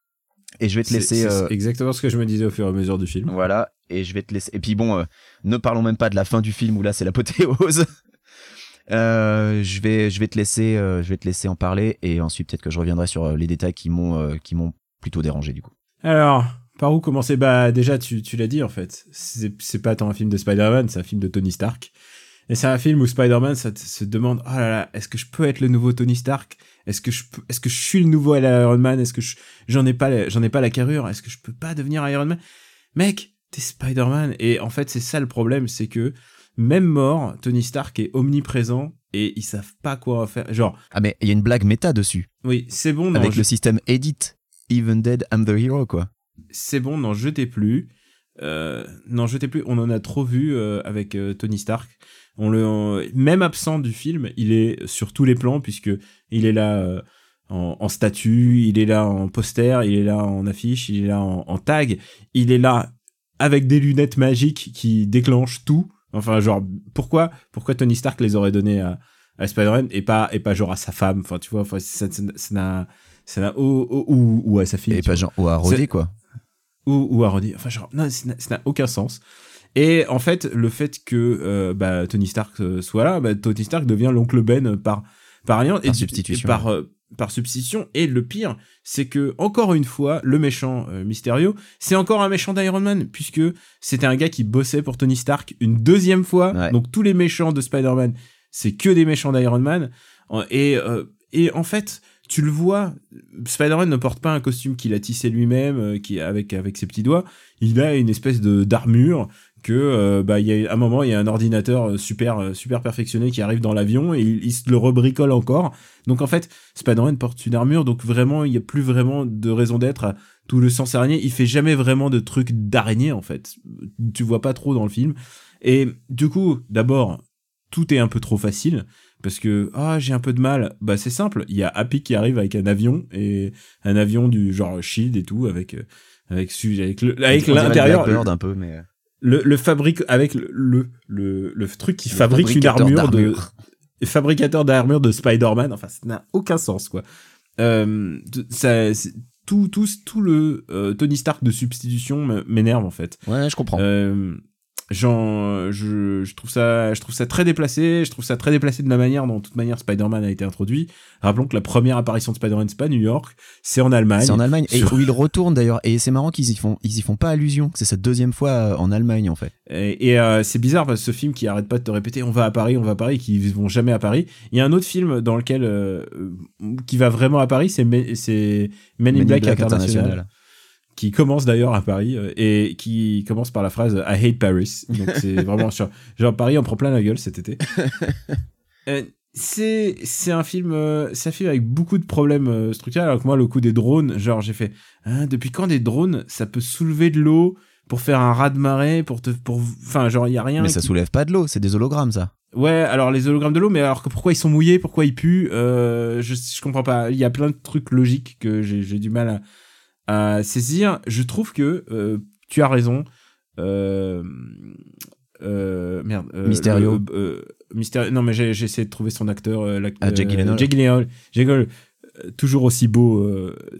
Speaker 5: Et je vais te laisser.
Speaker 4: c'est
Speaker 5: euh,
Speaker 4: exactement ce que je me disais au fur et à mesure du film.
Speaker 5: Voilà, et je vais te laisser. Et puis bon, euh, ne parlons même pas de la fin du film où là c'est l'apothéose. Euh, je vais, je vais te laisser, euh, je vais te laisser en parler et ensuite peut-être que je reviendrai sur les détails qui m'ont, euh, qui m'ont plutôt dérangé du coup.
Speaker 4: Alors, par où commencer? Bah déjà, tu, tu l'as dit en fait. C'est c'est pas tant un film de Spider-Man, c'est un film de Tony Stark. Et c'est un film où Spider-Man se demande oh là là, est-ce que je peux être le nouveau Tony Stark? Est-ce que je peux, est-ce que je suis le nouveau Iron Man? Est-ce que je- j'en ai pas la- j'en ai pas la carrure? Est-ce que je peux pas devenir Iron Man? Mec, t'es Spider-Man et en fait c'est ça le problème, c'est que même mort, Tony Stark est omniprésent et ils savent pas quoi faire. Genre,
Speaker 5: Ah mais il y a une blague méta dessus
Speaker 4: oui, c'est bon, non,
Speaker 5: avec
Speaker 4: je-
Speaker 5: le système edit. Even dead, I'm the hero quoi.
Speaker 4: C'est bon, n'en jetez plus. Euh, n'en jetez plus. On en a trop vu euh, avec euh, Tony Stark. On le, même absent du film, il est sur tous les plans puisque il est là en, en statue, il est là en poster, il est là en affiche, il est là en, en tag, il est là avec des lunettes magiques qui déclenchent tout. Enfin, genre, pourquoi, pourquoi Tony Stark les aurait données à, à Spider-Man et pas, et pas genre à sa femme? Enfin, tu vois, enfin, ça, n'a, ça n'a, ou, ou, à sa fille.
Speaker 5: Et
Speaker 4: tu
Speaker 5: pas
Speaker 4: vois
Speaker 5: genre, ou à Rodé quoi.
Speaker 4: Ou, ou à redire. Enfin, genre, non, ça n'a- aucun sens. Et en fait, le fait que euh, bah, Tony Stark euh, soit là, bah, Tony Stark devient l'oncle Ben par par alliance
Speaker 5: Par substitution.
Speaker 4: par euh, par substitution. Et le pire, c'est que encore une fois, le méchant euh, Mysterio, c'est encore un méchant d'Iron Man, puisque c'était un gars qui bossait pour Tony Stark une deuxième fois.
Speaker 5: Ouais.
Speaker 4: Donc tous les méchants de Spider-Man, c'est que des méchants d'Iron Man. Et et en fait, tu le vois, Spider-Man ne porte pas un costume qu'il a tissé lui-même, euh, qui avec avec ses petits doigts. Il a une espèce de d'armure que euh, bah il y a un moment il y a un ordinateur euh, super super perfectionné qui arrive dans l'avion et il, le rebricole encore. Donc en fait, Spider-Man porte une armure, donc vraiment il y a plus vraiment de raison d'être tout le sens araignée. Il fait jamais vraiment de trucs d'araignée en fait. Tu vois pas trop dans le film. Et du coup, d'abord, tout est un peu trop facile parce que ah j'ai un peu de mal. Bah c'est simple. Il y a Happy qui arrive avec un avion et un avion du genre Shield et tout avec euh, avec avec le- l'intérieur.
Speaker 5: Un peu, mais. euh,
Speaker 4: le, le fabrique avec le le, le, le truc qui fabrique une armure de fabricateur d'armure de Spider-Man. Enfin ça n'a aucun sens quoi. Euh, ça tout tout tout le euh, Tony Stark de substitution m'énerve en fait.
Speaker 5: Ouais, je comprends.
Speaker 4: euh, j'en, je, je trouve ça, je trouve ça très déplacé. Je trouve ça très déplacé de la manière dont, de toute manière, Spider-Man a été introduit. Rappelons que la première apparition de Spider-Man, c'est pas New York, c'est en Allemagne.
Speaker 5: C'est en Allemagne et où il retourne d'ailleurs et c'est marrant qu'ils y font ils y font pas allusion c'est sa deuxième fois euh, en Allemagne en fait.
Speaker 4: Et, et, euh, c'est bizarre parce que ce film qui arrête pas de te répéter, on va à Paris, on va à Paris, qui vont jamais à Paris. Il y a un autre film dans lequel, euh, euh, qui va vraiment à Paris, c'est, Men- c'est Men in Black,
Speaker 5: Black
Speaker 4: International.
Speaker 5: International.
Speaker 4: Qui commence d'ailleurs à Paris euh, et qui commence par la phrase I hate Paris. Donc c'est vraiment sur genre Paris en prend plein la gueule cet été. Euh, c'est c'est un film euh, c'est un film avec beaucoup de problèmes euh, structurels alors que moi le coup des drones genre j'ai fait hein, depuis quand des drones ça peut soulever de l'eau pour faire un raz de marée pour te pour enfin genre il y a rien
Speaker 5: Mais ça
Speaker 4: qui-
Speaker 5: soulève pas de l'eau, c'est des hologrammes ça.
Speaker 4: Ouais, alors les hologrammes de l'eau, mais alors que pourquoi ils sont mouillés, pourquoi ils puent, euh, je, je comprends pas. Il y a plein de trucs logiques que j'ai j'ai du mal à, à saisir. Je trouve que euh, tu as raison. Euh, euh, merde. euh,
Speaker 5: Mysterio.
Speaker 4: le- Mysterio. Non, mais j'ai essayé de trouver son acteur. Euh, l'ac-
Speaker 5: Ah, Jake Gyllenhaal.
Speaker 4: Jake toujours aussi beau.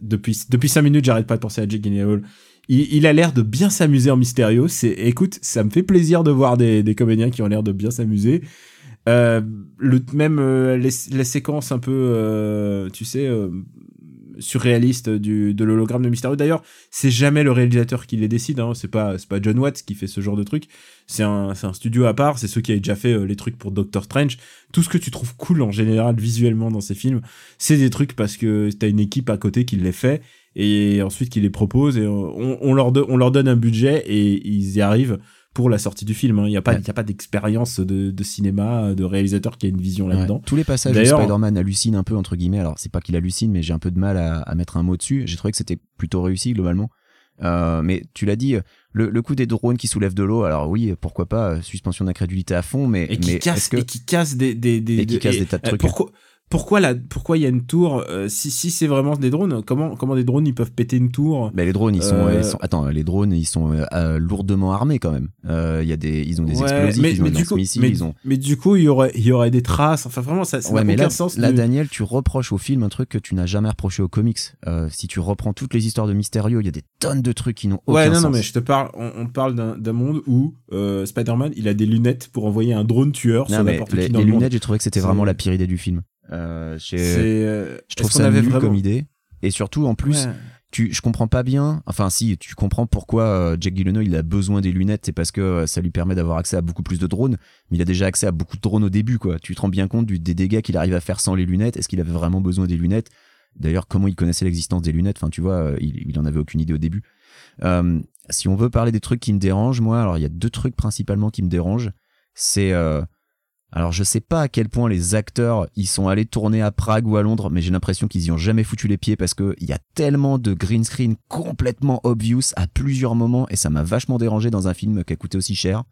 Speaker 4: depuis depuis cinq minutes, j'arrête pas de penser à Jake Gyllenhaal. Il, il a l'air de bien s'amuser en Mysterio. C'est, écoute, ça me fait plaisir de voir des, des comédiens qui ont l'air de bien s'amuser. Euh, le même euh, les, les séquences un peu, euh, tu sais, surréalistes du de l'hologramme de Mysterio. D'ailleurs, c'est jamais le réalisateur qui les décide. Hein. C'est pas pas John Watts qui fait ce genre de truc. C'est un un studio à part. C'est ceux qui avaient déjà fait euh, les trucs pour Doctor Strange. Tout ce que tu trouves cool en général visuellement dans ces films, c'est des trucs parce que t'as une équipe à côté qui les fait et ensuite qui les propose et on, leur on leur donne un budget et ils y arrivent pour la sortie du film. hein. Il n'y a pas,
Speaker 5: Ouais.
Speaker 4: il y a pas d'expérience de, de cinéma, de réalisateur qui a une vision là-dedans.
Speaker 5: Ouais. Tous les passages
Speaker 4: D'ailleurs-
Speaker 5: Spider-Man hallucine un peu, entre guillemets, alors c'est pas qu'il hallucine, mais j'ai un peu de mal à, à mettre un mot dessus. J'ai trouvé que c'était plutôt réussi globalement. Euh, mais tu l'as dit, le, le coup des drones qui soulèvent de l'eau, alors oui, pourquoi pas, euh, suspension d'incrédulité à fond, mais,
Speaker 4: Et qui
Speaker 5: mais
Speaker 4: casse,
Speaker 5: est-ce que...
Speaker 4: et qui casse des, des, des,
Speaker 5: Et qui casse des tas de
Speaker 4: euh,
Speaker 5: trucs.
Speaker 4: Pourquoi, pourquoi la, pourquoi il y a une tour euh, Si, si c'est vraiment des drones, comment, comment des drones ils peuvent péter une tour?
Speaker 5: Mais les drones, ils sont,
Speaker 4: Euh,
Speaker 5: ils sont- attends, les drones, ils sont euh, euh, lourdement armés quand même. Euh, Il y a des, ils ont des
Speaker 4: Ouais,
Speaker 5: explosifs,
Speaker 4: mais,
Speaker 5: ils ont
Speaker 4: mais
Speaker 5: des
Speaker 4: du coup, mais,
Speaker 5: ils ont.
Speaker 4: mais du coup, il y aurait, il y aurait des traces. Enfin, vraiment, ça, ça
Speaker 5: Ouais,
Speaker 4: n'a
Speaker 5: mais
Speaker 4: aucun
Speaker 5: là,
Speaker 4: sens.
Speaker 5: là,
Speaker 4: de-
Speaker 5: Daniel, tu reproches au film un truc que tu n'as jamais reproché aux comics. Euh, si tu reprends toutes les histoires de Mysterio, il y a des tonnes de trucs qui n'ont aucun
Speaker 4: Ouais, non,
Speaker 5: sens.
Speaker 4: non, mais je te parle, on, on parle d'un monde où euh, Spider-Man, il a des lunettes pour envoyer un drone tueur
Speaker 5: Non,
Speaker 4: sur n'importe qui dans
Speaker 5: les
Speaker 4: le
Speaker 5: lunettes, j'ai trouvé que c'était vraiment la pire idée du film. Euh,
Speaker 4: euh,
Speaker 5: je trouve ça
Speaker 4: avait
Speaker 5: nul
Speaker 4: vraiment-
Speaker 5: comme idée. Et surtout, en plus,
Speaker 4: Ouais.
Speaker 5: tu, je comprends pas bien. Enfin, si, tu comprends pourquoi euh, Jack Gyllenhaal il a besoin des lunettes, c'est parce que euh, ça lui permet d'avoir accès à beaucoup plus de drones. Mais il a déjà accès à beaucoup de drones au début, quoi. Tu te rends bien compte du, des dégâts qu'il arrive à faire sans les lunettes? Est-ce qu'il avait vraiment besoin des lunettes? D'ailleurs, comment il connaissait l'existence des lunettes? Enfin, tu vois, il, il en avait aucune idée au début. Euh, si on veut parler des trucs qui me dérangent, moi, alors il y a deux trucs principalement qui me dérangent. C'est euh, alors je sais pas à quel point les acteurs ils sont allés tourner à Prague ou à Londres, mais j'ai l'impression qu'ils y ont jamais foutu les pieds parce que il y a tellement de green screen complètement obvious à plusieurs moments et ça m'a vachement dérangé dans un film qui a coûté aussi cher.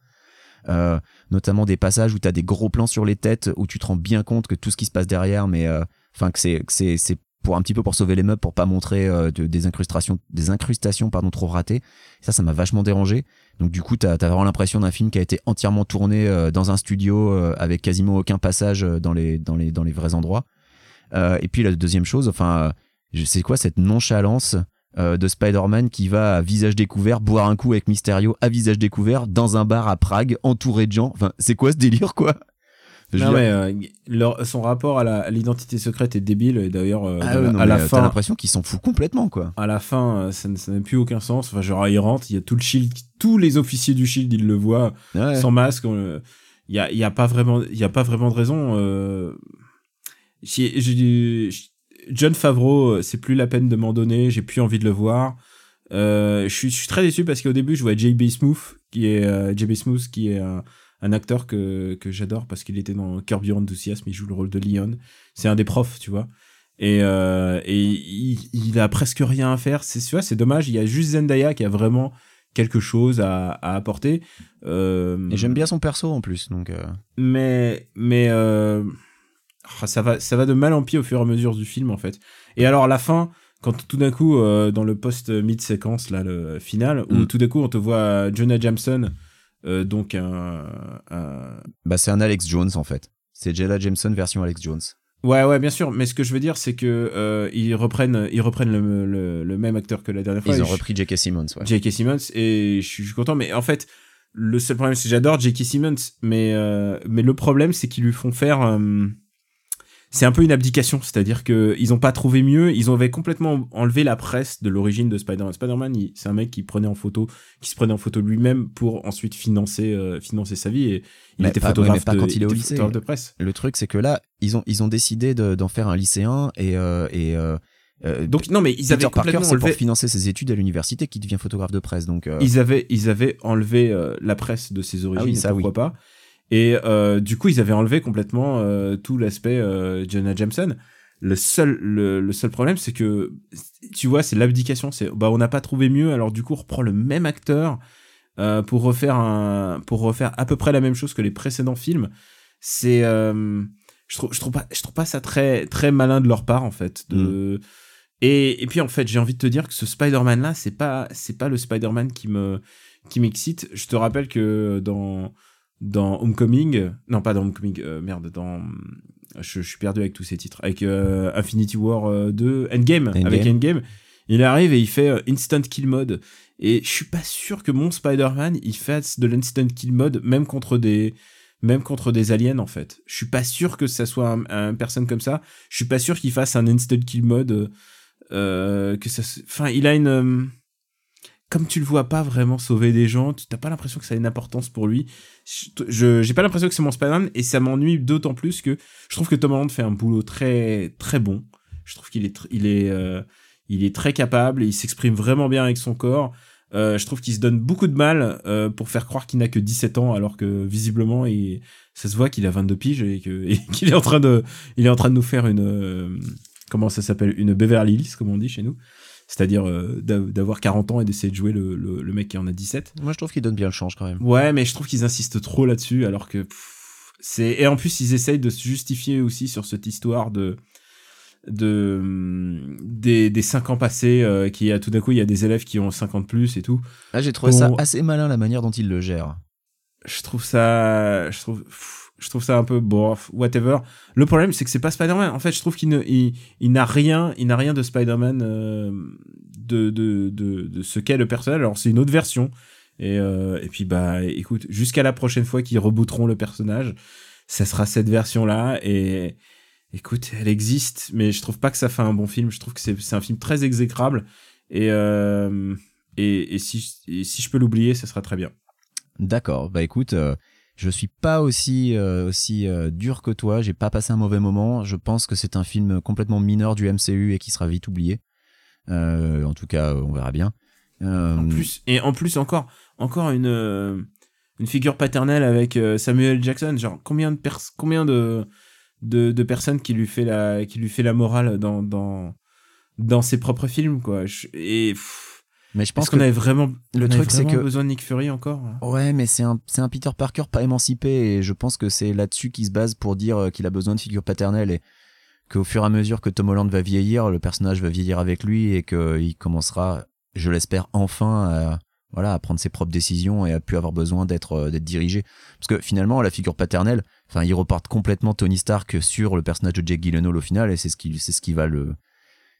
Speaker 5: Euh, notamment des passages où tu as des gros plans sur les têtes où tu te rends bien compte que tout ce qui se passe derrière mais euh, enfin que c'est pour un petit peu pour sauver les meubles pour pas montrer euh, de- des incrustations des incrustations pardon trop ratées. Ça ça m'a vachement dérangé. Donc du coup t'as as vraiment l'impression d'un film qui a été entièrement tourné euh, dans un studio euh, avec quasiment aucun passage dans les dans les dans les vrais endroits. Et puis la deuxième chose enfin sais quoi cette nonchalance de Spider-Man qui va à visage découvert boire un coup avec Mysterio à visage découvert dans un bar à Prague entouré de gens? Enfin c'est quoi ce délire quoi?
Speaker 4: Non, mais euh, leur- son rapport à l'identité secrète est débile. Et d'ailleurs, euh,
Speaker 5: Ah ouais,
Speaker 4: à la
Speaker 5: euh, t'as
Speaker 4: fin,
Speaker 5: l'impression qu'il s'en fout complètement quoi
Speaker 4: à la fin, euh, ça n'a plus aucun sens. Enfin, genre, il rentre, il y a tout le shield, tous les officiers du shield, ils le voient
Speaker 5: Ouais.
Speaker 4: sans masque. Il y a, il y a pas vraiment, il y a pas vraiment de raison. euh, John Favreau, c'est plus la peine de m'en donner. J'ai plus envie de le voir. Je suis, très déçu parce qu'au début, je vois J.B. Smooth, qui est J.B. Smooth, qui est un, acteur que, que j'adore parce qu'il était dans Curb Your Enthusiasm. Il joue le rôle de Leon. C'est un des profs, tu vois. Et, euh, et il, il a presque rien à faire. C'est, tu vois, c'est dommage. Il y a juste Zendaya qui a vraiment quelque chose à, à apporter. Euh,
Speaker 5: et j'aime bien son perso en plus donc euh,
Speaker 4: mais mais ah, ça va ça va de mal en pis au fur et à mesure du film en fait et alors la fin quand tout d'un coup dans le post mid séquence là le final où
Speaker 5: Mm.
Speaker 4: tout d'un coup on te voit Jonah Jameson donc un, un-
Speaker 5: bah c'est un Alex Jones en fait c'est Jella Jameson version Alex Jones
Speaker 4: ouais ouais bien sûr mais ce que je veux dire c'est que euh, ils reprennent ils reprennent le, le, le même acteur que la dernière fois
Speaker 5: ils ont
Speaker 4: je-
Speaker 5: repris J.K. Simmons ouais.
Speaker 4: J.K. Simmons et je suis, je suis content mais en fait le seul problème c'est que j'adore J.K. Simmons mais euh, mais le problème c'est qu'ils lui font faire euh, c'est un peu une abdication c'est-à-dire que ils ont pas trouvé mieux ils avaient complètement enlevé la presse de l'origine de Spider-Man. Spider-Man c'est un mec qui prenait en photo qui se prenait en photo lui-même pour ensuite financer euh, financer sa vie et il
Speaker 5: Mais
Speaker 4: était
Speaker 5: pas- ouais,
Speaker 4: photographe
Speaker 5: mais pas
Speaker 4: de,
Speaker 5: quand il est au lycée.
Speaker 4: photographe de presse.
Speaker 5: Le truc c'est que là ils ont ils ont décidé de- d'en faire un lycéen et euh, et euh, euh,
Speaker 4: donc non mais ils
Speaker 5: Peter
Speaker 4: avaient
Speaker 5: Parker
Speaker 4: complètement
Speaker 5: pour
Speaker 4: enlevé
Speaker 5: financer ses études à l'université qu'il devient photographe de presse donc euh,
Speaker 4: ils avaient ils avaient enlevé euh, la presse de ses origines
Speaker 5: Ah oui,
Speaker 4: et
Speaker 5: ça,
Speaker 4: pourquoi pas et euh, du coup ils avaient enlevé complètement euh, tout l'aspect euh, Jonah Jameson. Le seul le, le seul problème c'est que tu vois c'est l'abdication c'est bah on n'a pas trouvé mieux alors du coup on reprend le même acteur euh, pour refaire un pour refaire à peu près la même chose que les précédents films. C'est euh, je trouve je trouve pas je trouve pas ça très très malin de leur part en fait de et, et puis en fait j'ai envie de te dire que ce Spider-Man là c'est pas c'est pas le Spider-Man qui me qui m'excite. Je te rappelle que dans dans Homecoming non pas dans Homecoming euh, merde dans je, je suis perdu avec tous ces titres avec euh, Infinity War euh, 2 Endgame,
Speaker 5: Endgame.
Speaker 4: avec Endgame. Il arrive et il fait euh, instant kill mode. Et je suis pas sûr que mon Spider-Man il fasse de l'instant kill mode même contre des même contre des aliens en fait. Je suis pas sûr que ça soit un, un personne comme ça. Je suis pas sûr qu'il fasse un instant kill mode euh, euh, que ça enfin il a une euh, comme tu le vois pas vraiment sauver des gens tu t'as pas l'impression que ça a une importance pour lui. Je j'ai pas l'impression que c'est mon Spider-Man et ça m'ennuie d'autant plus que je trouve que Tom Holland fait un boulot très très bon. Je trouve qu'il est il est euh, il est très capable et il s'exprime vraiment bien avec son corps. Euh, je trouve qu'il se donne beaucoup de mal euh, pour faire croire qu'il n'a que 17 ans alors que visiblement il, ça se voit qu'il a 22 piges et qu'il est en train de il est en train de nous faire une comment ça s'appelle une Beverly Hills comme on dit chez nous c'est-à-dire euh, d'a- d'avoir 40 ans et d'essayer de jouer le, le, le mec qui en a 17
Speaker 5: moi je trouve qu'il donne bien le change quand même.
Speaker 4: Ouais mais je trouve qu'ils insistent trop là-dessus alors que c'est et en plus ils essayent de se justifier aussi sur cette histoire de de hum, des, des 5 ans passés euh, qui a tout d'un coup il y a des élèves qui ont 50 plus et tout.
Speaker 5: Ah, j'ai trouvé ça assez malin la manière dont il le gère.
Speaker 4: Je trouve ça je trouve je trouve ça un peu bon whatever. Le problème c'est que c'est pas Spider-Man. En fait je trouve qu'il n'a rien il n'a rien de Spider-Man euh, de, ce qu'est le personnage. Alors c'est une autre version. Et, euh, et puis bah écoute jusqu'à la prochaine fois qu'ils rebooteront le personnage ça sera cette version là et écoute elle existe mais je trouve pas que ça fait un bon film. Je trouve que c'est un film très exécrable. Et euh, et si et si je peux l'oublier ça sera très bien
Speaker 5: D'accord. Bah écoute, euh, je suis pas aussi euh, aussi euh, dur que toi. J'ai pas passé un mauvais moment. Je pense que c'est un film complètement mineur du MCU et qui sera vite oublié. En tout cas, on verra bien.
Speaker 4: En plus, et en plus encore, encore une, une figure paternelle avec Samuel Jackson. Genre, combien de pers combien de, de, personnes qui lui fait la, qui lui fait la morale dans, dans, dans ses propres films, quoi.
Speaker 5: Mais je pense
Speaker 4: qu'on avait vraiment,
Speaker 5: le truc, c'est que-
Speaker 4: besoin de Nick Fury encore.
Speaker 5: Ouais, mais c'est un, c'est un Peter Parker pas émancipé et je pense que c'est là-dessus qu'il se base pour dire euh, qu'il a besoin de figure paternelle et qu'au fur et à mesure que Tom Holland va vieillir, le personnage va vieillir avec lui et qu'il commencera, je l'espère, enfin à, voilà, à prendre ses propres décisions et à plus avoir besoin d'être euh, d'être dirigé. Parce que finalement, la figure paternelle, enfin, il reporte complètement Tony Stark sur le personnage de Jake Gyllenhaal au final et c'est ce qui, c'est ce qui va le,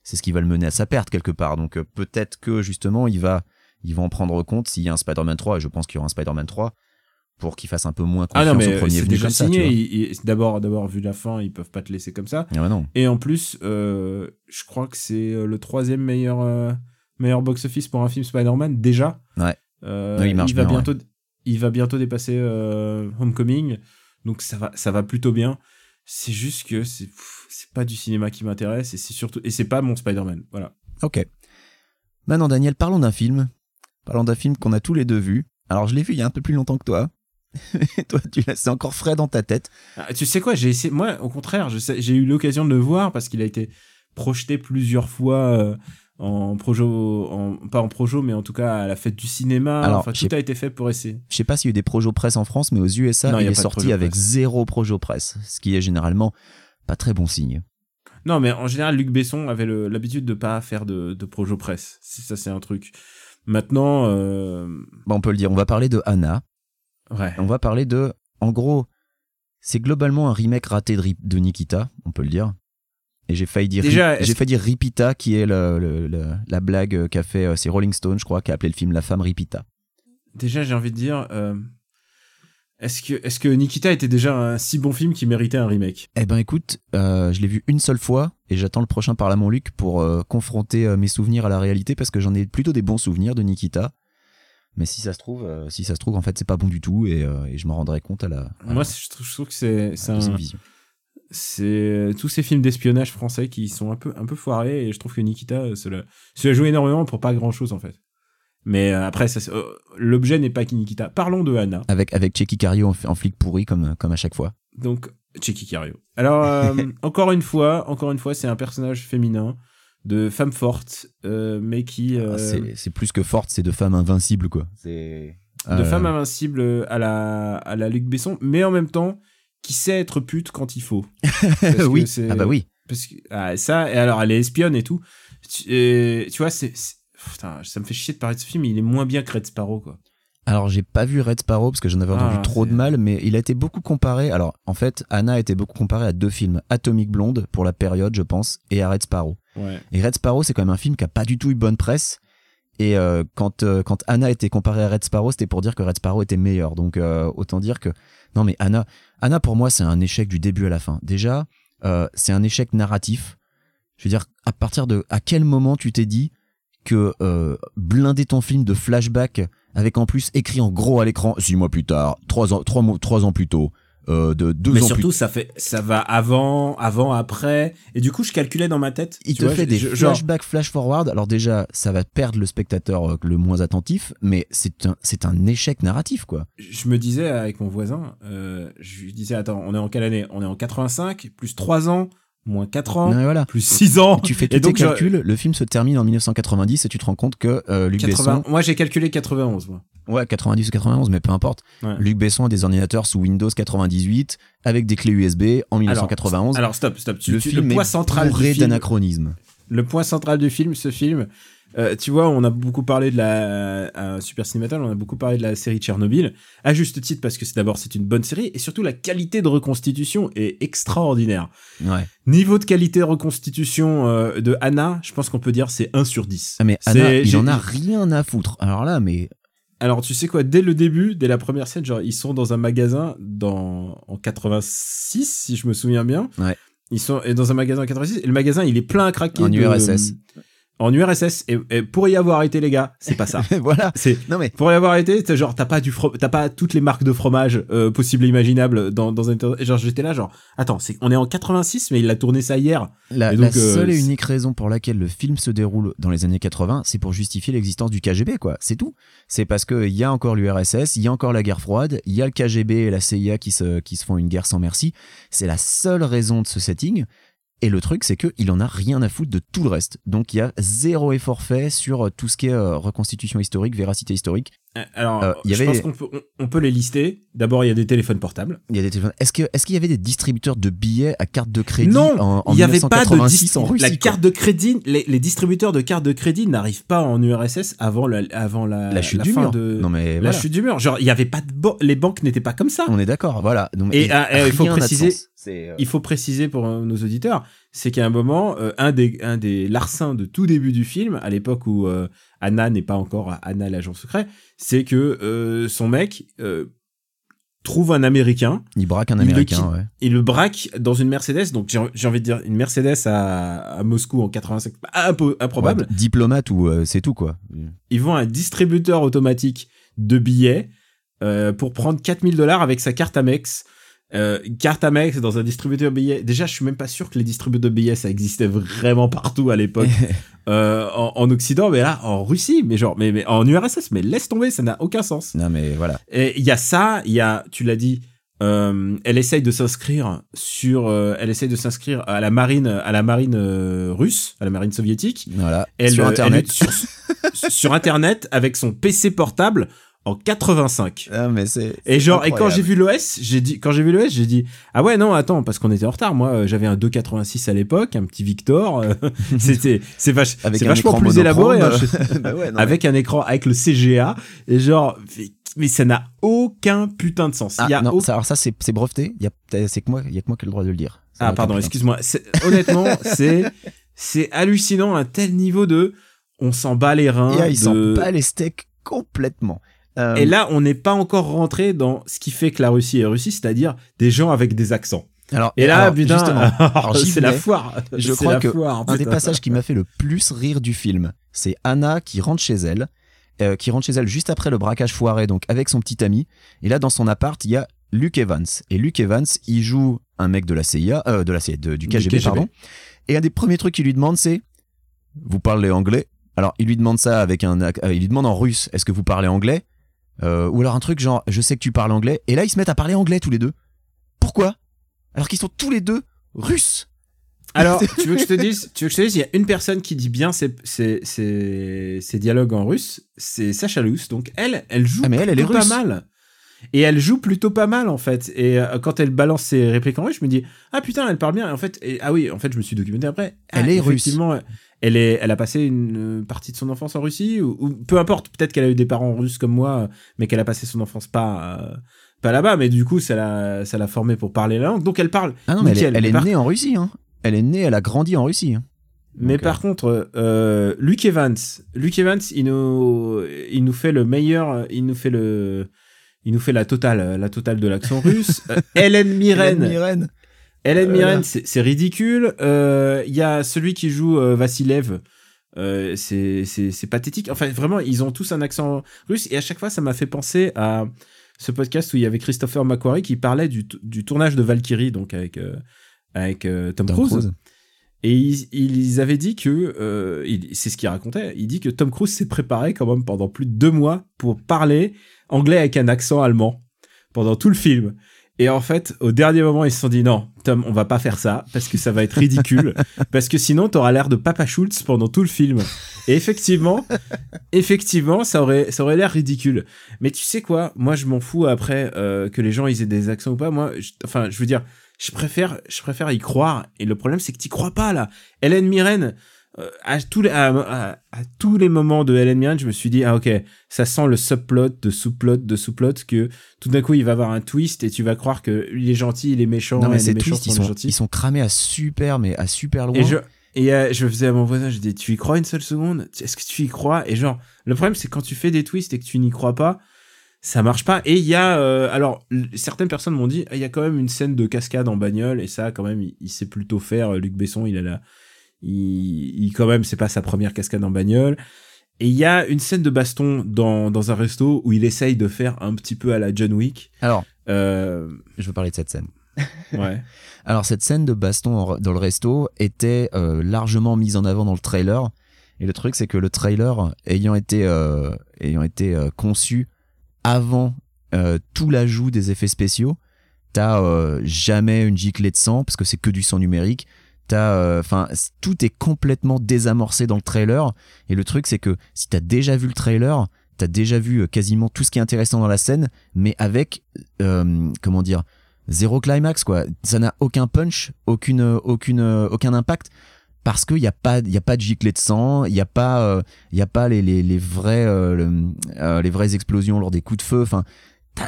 Speaker 5: c'est ce qui va le mener à sa perte quelque part. Donc euh, peut-être que justement, il va, il va en prendre compte s'il y a un Spider-Man 3 et je pense qu'il y aura un Spider-Man 3 pour qu'il fasse un peu moins
Speaker 4: Ah
Speaker 5: confiance
Speaker 4: non, mais
Speaker 5: au premier venu comme
Speaker 4: signé. D'abord, d'abord, vu la fin, ils peuvent pas te laisser comme ça.
Speaker 5: Ah non.
Speaker 4: Et en plus, euh, je crois que c'est euh, le troisième meilleur, euh, meilleur box-office pour un film Spider-Man, déjà.
Speaker 5: Ouais.
Speaker 4: Euh,
Speaker 5: il marche
Speaker 4: va
Speaker 5: bien,
Speaker 4: bientôt, il va bientôt dépasser Homecoming. Donc ça va, ça va plutôt bien. C'est juste que c'est pas du cinéma qui m'intéresse et c'est surtout, et c'est pas mon Spider-Man. Voilà.
Speaker 5: Ok. Maintenant, Daniel, parlons d'un film. Parlons d'un film qu'on a tous les deux vu. Alors, je l'ai vu il y a un peu plus longtemps que toi. Et toi, tu l'as, c'est encore frais dans ta tête.
Speaker 4: Ah, tu sais quoi, j'ai essayé, moi, au contraire, j'ai eu l'occasion de le voir parce qu'il a été projeté plusieurs fois euh, en projo, en, pas en projo, mais en tout cas à la fête du cinéma.
Speaker 5: Alors,
Speaker 4: enfin, tout a été fait pour essayer.
Speaker 5: Je sais pas s'il y a eu des projos presse en France, mais aux USA,
Speaker 4: Non, il
Speaker 5: est sorti
Speaker 4: projo
Speaker 5: avec zéro projo presse, ce qui est généralement pas très bon signe.
Speaker 4: Non, mais en général, Luc Besson avait l'habitude de pas faire de, de projo presse. C'est- Ça, c'est un truc. Maintenant, euh,
Speaker 5: Bon, on peut le dire. On va parler de Anna.
Speaker 4: ouais.
Speaker 5: On va parler de, en gros, c'est globalement un remake raté de, Nikita, on peut le dire. Et j'ai failli dire, j'ai failli dire Ripita, qui est le- le- le- la blague qu'a fait, euh, c'est Rolling Stone, je crois, qui a appelé le film La femme Ripita.
Speaker 4: Déjà, j'ai envie de dire, euh, est-ce que, est-ce que Nikita était déjà un si bon film qui méritait un remake?
Speaker 5: Eh ben écoute, euh, je l'ai vu une seule fois et j'attends le prochain par la mon Luc pour euh, confronter euh, mes souvenirs à la réalité parce que j'en ai plutôt des bons souvenirs de Nikita. Mais si ça se trouve, euh, si ça se trouve, en fait, c'est pas bon du tout et, euh, et je m'en rendrai compte à la. à
Speaker 4: Moi,
Speaker 5: la-
Speaker 4: je trouve, je trouve que c'est, c'est tous ces films d'espionnage français qui sont un peu, un peu foirés et je trouve que Nikita se la, se la joue énormément pour pas grand chose en fait. Mais euh, après, euh, l'objet n'est pas que Nikita. Parlons de Anna.
Speaker 5: Avec avec Checky Cario en, en flic pourri comme comme à chaque fois.
Speaker 4: Donc, Checky Cario. Alors, euh, encore une fois, encore une fois, c'est un personnage féminin de femme forte, euh, mais qui euh,
Speaker 5: Ah, c'est c'est plus que forte, c'est de femme invincible quoi. C'est
Speaker 4: de
Speaker 5: euh,
Speaker 4: femme invincible à la à la Luc Besson, mais en même temps qui sait être pute quand il faut.
Speaker 5: Oui. Ah bah oui.
Speaker 4: Parce que ah, ça, et alors elle est espionne et tout. Tu, et, tu vois, c'est- putain, ça me fait chier de parler de ce film. Il est moins bien que Red Sparrow, quoi.
Speaker 5: Alors j'ai pas vu Red Sparrow parce que j'en avais
Speaker 4: Ah,
Speaker 5: entendu trop
Speaker 4: c'est-
Speaker 5: de mal, mais il a été beaucoup comparé. Alors en fait, Anna a été beaucoup comparée à deux films, Atomic Blonde pour la période, je pense, et à Red Sparrow.
Speaker 4: Ouais.
Speaker 5: Et Red Sparrow, c'est quand même un film qui a pas du tout eu bonne presse. Et euh, quand euh, quand Anna était comparée à Red Sparrow, c'était pour dire que Red Sparrow était meilleur. Donc euh, autant dire que non mais Anna, Anna pour moi c'est un échec du début à la fin. Déjà, euh, c'est un échec narratif. Je veux dire, à partir de à quel moment tu t'es dit que euh, blinder ton film de flashback avec en plus écrit en gros à l'écran six mois plus tard, trois ans trois mois trois ans plus tôt, euh, de deux
Speaker 4: mais
Speaker 5: ans
Speaker 4: surtout,
Speaker 5: plus
Speaker 4: ça fait, ça va avant, avant, après. Et du coup, je calculais dans ma tête.
Speaker 5: il te
Speaker 4: vois,
Speaker 5: fait des flashbacks flash forward. Alors déjà, ça va perdre le spectateur euh, le moins attentif, mais c'est un c'est un échec narratif quoi.
Speaker 4: je me disais avec mon voisin, euh, je lui disais, attends, on est en quelle année? On est en 85, plus 3 ans, moins 4 ans,
Speaker 5: Non, mais voilà.
Speaker 4: plus 6 ans.
Speaker 5: Tu fais tous tes
Speaker 4: je-
Speaker 5: calculs, le film se termine en 1990 et tu te rends compte que euh, Luc
Speaker 4: 80
Speaker 5: Besson,
Speaker 4: Moi, j'ai calculé 91, moi.
Speaker 5: ouais 90 ou 91, mais peu importe.
Speaker 4: Ouais.
Speaker 5: Luc Besson a des ordinateurs sous Windows 98 avec des clés USB en 1991.
Speaker 4: Alors, stop, stop. Tu,
Speaker 5: le
Speaker 4: tu-
Speaker 5: film
Speaker 4: le point
Speaker 5: est
Speaker 4: central du
Speaker 5: bourré
Speaker 4: film,
Speaker 5: d'anachronismes.
Speaker 4: le point central du film, ce film, euh, tu vois, on a beaucoup parlé de la à Super Cinématal, on a beaucoup parlé de la série Tchernobyl, à juste titre parce que c'est d'abord c'est une bonne série et surtout la qualité de reconstitution est extraordinaire.
Speaker 5: Ouais.
Speaker 4: Niveau de qualité de reconstitution euh, de Anna, je pense qu'on peut dire c'est 1 sur 10.
Speaker 5: Ah mais Anna, il en a rien à foutre. Alors là, mais
Speaker 4: Alors tu sais quoi, dès le début, dès la première scène, genre ils sont dans un magasin dans en 86 si je me souviens bien.
Speaker 5: Ouais.
Speaker 4: Ils sont dans un magasin en 86 et le magasin il est plein à craquer
Speaker 5: En
Speaker 4: de-
Speaker 5: URSS.
Speaker 4: En URSS et, et pour y avoir été les gars, c'est pas ça.
Speaker 5: voilà.
Speaker 4: c'est
Speaker 5: Non mais
Speaker 4: pour y avoir été, t'as genre t'as pas du t'as pas toutes les marques de fromage euh, possibles et imaginables dans dans un genre j'étais là genre attends, c'est on est en 86 mais il a tourné ça hier.
Speaker 5: la, la
Speaker 4: euh,
Speaker 5: seule et
Speaker 4: c'est-
Speaker 5: unique raison pour laquelle le film se déroule dans les années 80, c'est pour justifier l'existence du KGB, quoi. C'est tout. C'est parce que il y a encore l'URSS, il y a encore la guerre froide, il y a le KGB et la CIA qui se qui se font une guerre sans merci. C'est la seule raison de ce setting. Et le truc, c'est que il en a rien à foutre de tout le reste. Donc il y a zéro effort fait sur euh, tout ce qui est euh, reconstitution historique, véracité historique.
Speaker 4: Euh, Alors
Speaker 5: Euh, y
Speaker 4: je
Speaker 5: avait-
Speaker 4: pense qu'on peut on, on peut les lister. D'abord il y a des téléphones portables.
Speaker 5: Il y a des téléphones. Est-ce que est-ce qu'il y avait des distributeurs de billets à carte de crédit
Speaker 4: non,
Speaker 5: en, en
Speaker 4: il y avait pas de
Speaker 5: 1986
Speaker 4: dis-
Speaker 5: en Russie
Speaker 4: la
Speaker 5: quoi
Speaker 4: carte de crédit, les, les distributeurs de cartes de crédit n'arrivent pas en URSS avant la, avant la,
Speaker 5: La chute du
Speaker 4: fin
Speaker 5: mur.
Speaker 4: de
Speaker 5: Non mais
Speaker 4: la
Speaker 5: voilà.
Speaker 4: chute du mur. Genre il y avait pas de ban- les banques n'étaient pas comme ça.
Speaker 5: On est d'accord, voilà. Donc,
Speaker 4: Et, ah, euh, faut préciser-.
Speaker 5: C'est, euh,
Speaker 4: Il faut préciser pour nos auditeurs, c'est qu'à un moment, euh, un des un des larcins de tout début du film, à l'époque où euh, Anna n'est pas encore Anna l'agent secret, c'est que euh, son mec trouve un Américain,
Speaker 5: il braque un
Speaker 4: il le
Speaker 5: américain, ouais.
Speaker 4: il le braque dans une Mercedes, donc j'ai envie de dire une Mercedes à, à Moscou en 85, un peu improbable.
Speaker 5: Ouais, diplomate ou c'est tout quoi.
Speaker 4: Ils vont à un distributeur automatique de billets pour prendre 4000 dollars avec sa carte Amex. Euh, carte Amex dans un distributeur de billets. Déjà, je suis même pas sûr que les distributeurs de billets ça existait vraiment partout à l'époque euh, en, en Occident, mais là en Russie, mais genre, mais, mais en URSS, mais laisse tomber, ça n'a aucun sens.
Speaker 5: non mais voilà.
Speaker 4: Et il y a ça, il y a, tu l'as dit, euh, elle essaye de s'inscrire sur, euh, elle essaye de s'inscrire à la marine, à la marine euh, russe, à la marine soviétique.
Speaker 5: Voilà.
Speaker 4: Elle,
Speaker 5: Sur
Speaker 4: euh,
Speaker 5: internet.
Speaker 4: elle- sur, sur internet avec son PC portable en 85.
Speaker 5: Ah mais c'est
Speaker 4: Et genre, et quand j'ai vu l'OS, j'ai dit, quand j'ai vu l'OS, j'ai dit, ah ouais, non, attends, parce qu'on était en retard. Moi, euh, j'avais un 286 à l'époque, un petit Victor. euh, C'était, c'est
Speaker 5: un
Speaker 4: vachement plus élaboré. hein, je-
Speaker 5: Bah ouais, non,
Speaker 4: avec un écran, avec le CGA. Et genre, mais- ça n'a aucun putain de sens.
Speaker 5: Ah,
Speaker 4: Il y a
Speaker 5: non,
Speaker 4: aucun-
Speaker 5: ça, alors ça c'est breveté. Il y a c'est que moi, il y a que moi qui ai le droit de le dire. Ça
Speaker 4: Ah pardon, excuse-moi. Honnêtement, c'est c'est hallucinant un tel niveau de on s'en bat les reins. de-
Speaker 5: s'en bat les steaks complètement. Euh,
Speaker 4: Et là, on n'est pas encore rentré dans ce qui fait que la Russie est Russie, c'est-à-dire des gens avec des accents.
Speaker 5: alors,
Speaker 4: Et là,
Speaker 5: alors,
Speaker 4: putain,
Speaker 5: justement,
Speaker 4: c'est la foire.
Speaker 5: Je crois que
Speaker 4: foire,
Speaker 5: un des passages qui m'a fait le plus rire du film, c'est Anna qui rentre chez elle, euh, qui rentre chez elle juste après le braquage foiré, donc avec son petit ami. Et là, dans son appart, il y a Luke Evans. Et Luke Evans, il joue un mec de la CIA, euh, de la CIA, de- du
Speaker 4: Du
Speaker 5: KGB, pardon. Et un des premiers trucs qu'il lui demande, c'est Vous parlez anglais? Alors, il lui demande ça avec un. euh, il lui demande en russe Est-ce que vous parlez anglais? Euh, Ou alors un truc genre Je sais que tu parles anglais. Et là, ils se mettent à parler anglais tous les deux. Pourquoi? Alors qu'ils sont tous les deux russes.
Speaker 4: Alors, tu veux que je te dise, tu veux que je te dise, il y a une personne qui dit bien ces, ces, ces dialogues en russe, c'est Sacha Luce. Donc elle, elle joue
Speaker 5: Ah, mais elle, elle est
Speaker 4: plutôt pas
Speaker 5: russe.
Speaker 4: mal. Et elle joue plutôt pas mal en fait. Et euh, quand elle balance ses répliques en russe, je me dis ah putain, elle parle bien. Et en fait, et- ah oui, en fait, je me suis documenté après. Ah,
Speaker 5: Elle est russe.
Speaker 4: Elle est, elle a passé une euh, partie de son enfance en Russie ou, ou peu importe. Peut-être qu'elle a eu des parents russes comme moi, euh, mais qu'elle a passé son enfance pas. euh, pas là-bas, mais du coup, ça l'a, ça l'a formée pour parler la langue. Donc, elle parle.
Speaker 5: Ah non, mais elle est, elle est née en Russie. Hein. Elle est née, elle a grandi en Russie. hein.
Speaker 4: Mais par contre, euh, Luke Evans, Luke Evans, il nous, il nous fait le meilleur, il nous fait le, il nous fait la totale, la totale de l'accent russe. Hélène Mirren,
Speaker 5: Hélène Mirren.
Speaker 4: Hélène
Speaker 5: Voilà.
Speaker 4: Mirren, c'est ridicule. Euh, Il y a celui qui joue euh, Vassilev. Euh, c'est pathétique. Enfin, vraiment, ils ont tous un accent russe et à chaque fois, ça m'a fait penser à ce podcast où il y avait Christopher McQuarrie qui parlait du, du tournage de Valkyrie, donc avec euh, avec euh, Tom,
Speaker 5: Tom
Speaker 4: Cruise.
Speaker 5: Cruise.
Speaker 4: Et ils, ils avaient dit que, euh, c'est ce qu'il racontait, il dit que Tom Cruise s'est préparé quand même pendant plus de deux mois pour parler anglais avec un accent allemand pendant tout le film. Et en fait, au dernier moment, ils se sont dit non, Tom, on va pas faire ça parce que ça va être ridicule, parce que sinon t'auras l'air de Papa Schultz pendant tout le film. Et effectivement, effectivement, ça aurait, ça aurait l'air ridicule. Mais tu sais quoi Moi, je m'en fous après euh, que les gens ils aient des accents ou pas. Moi, je- enfin, je veux dire, je préfère, je préfère y croire. Et le problème, c'est que t'y crois pas là. Hélène Mirren. Euh, à, tous les, à, à- à tous les moments de Hélène Mirren, je me suis dit, ah ok, ça sent le subplot de sous-plot de sous-plot que tout d'un coup il va avoir un twist et tu vas croire que il est gentil, il est méchant,
Speaker 5: Non, mais ces twists, ils
Speaker 4: sont
Speaker 5: ils sont cramés à super, mais à super loin.
Speaker 4: Et je et euh, je faisais à mon voisin, je dis tu y crois une seule seconde? Est-ce que tu y crois? Et genre le problème c'est quand tu fais des twists et que tu n'y crois pas, ça marche pas. Et il y a euh, alors certaines personnes m'ont dit il y a quand même une scène de cascade en bagnole et ça quand même il, il sait plutôt faire. Luc Besson il a la il, il quand même c'est pas sa première cascade en bagnole. Et il y a une scène de baston dans, dans un resto où il essaye de faire un petit peu à la John Wick.
Speaker 5: Alors,
Speaker 4: Euh,
Speaker 5: je veux parler de cette scène.
Speaker 4: ouais.
Speaker 5: Alors cette scène de baston dans le resto était euh, largement mise en avant dans le trailer. Et le truc c'est que le trailer ayant été euh, ayant été euh, conçu avant tout l'ajout des effets spéciaux, t'as jamais une giclée de sang parce que c'est que du sang numérique. Euh, enfin, tout est complètement désamorcé dans le trailer. Et le truc c'est que si t'as déjà vu le trailer, t'as déjà vu euh, quasiment tout ce qui est intéressant dans la scène, mais avec euh, comment dire zéro climax quoi ça n'a aucun punch aucune aucune aucun impact parce qu'il n'y a pas il a pas de giclée de sang il n'y a pas euh, il y a pas les les, les euh, euh, les vraies explosions lors des coups de feu enfin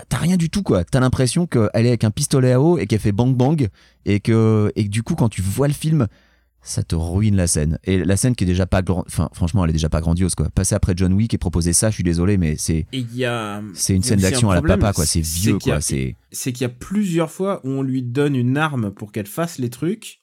Speaker 5: t'as rien du tout quoi. T'as l'impression qu'elle est avec un pistolet à eau et qu'elle fait bang bang et que et que du coup quand tu vois le film ça te ruine la scène. Et la scène qui est déjà pas grand enfin franchement elle est déjà pas grandiose quoi. Passer après John Wick et proposer ça je suis désolé mais c'est
Speaker 4: a
Speaker 5: c'est une scène
Speaker 4: un
Speaker 5: d'action à la papa quoi. C'est vieux
Speaker 4: a-
Speaker 5: quoi. C'est
Speaker 4: c'est qu'il y a plusieurs fois où on lui donne une arme pour qu'elle fasse les trucs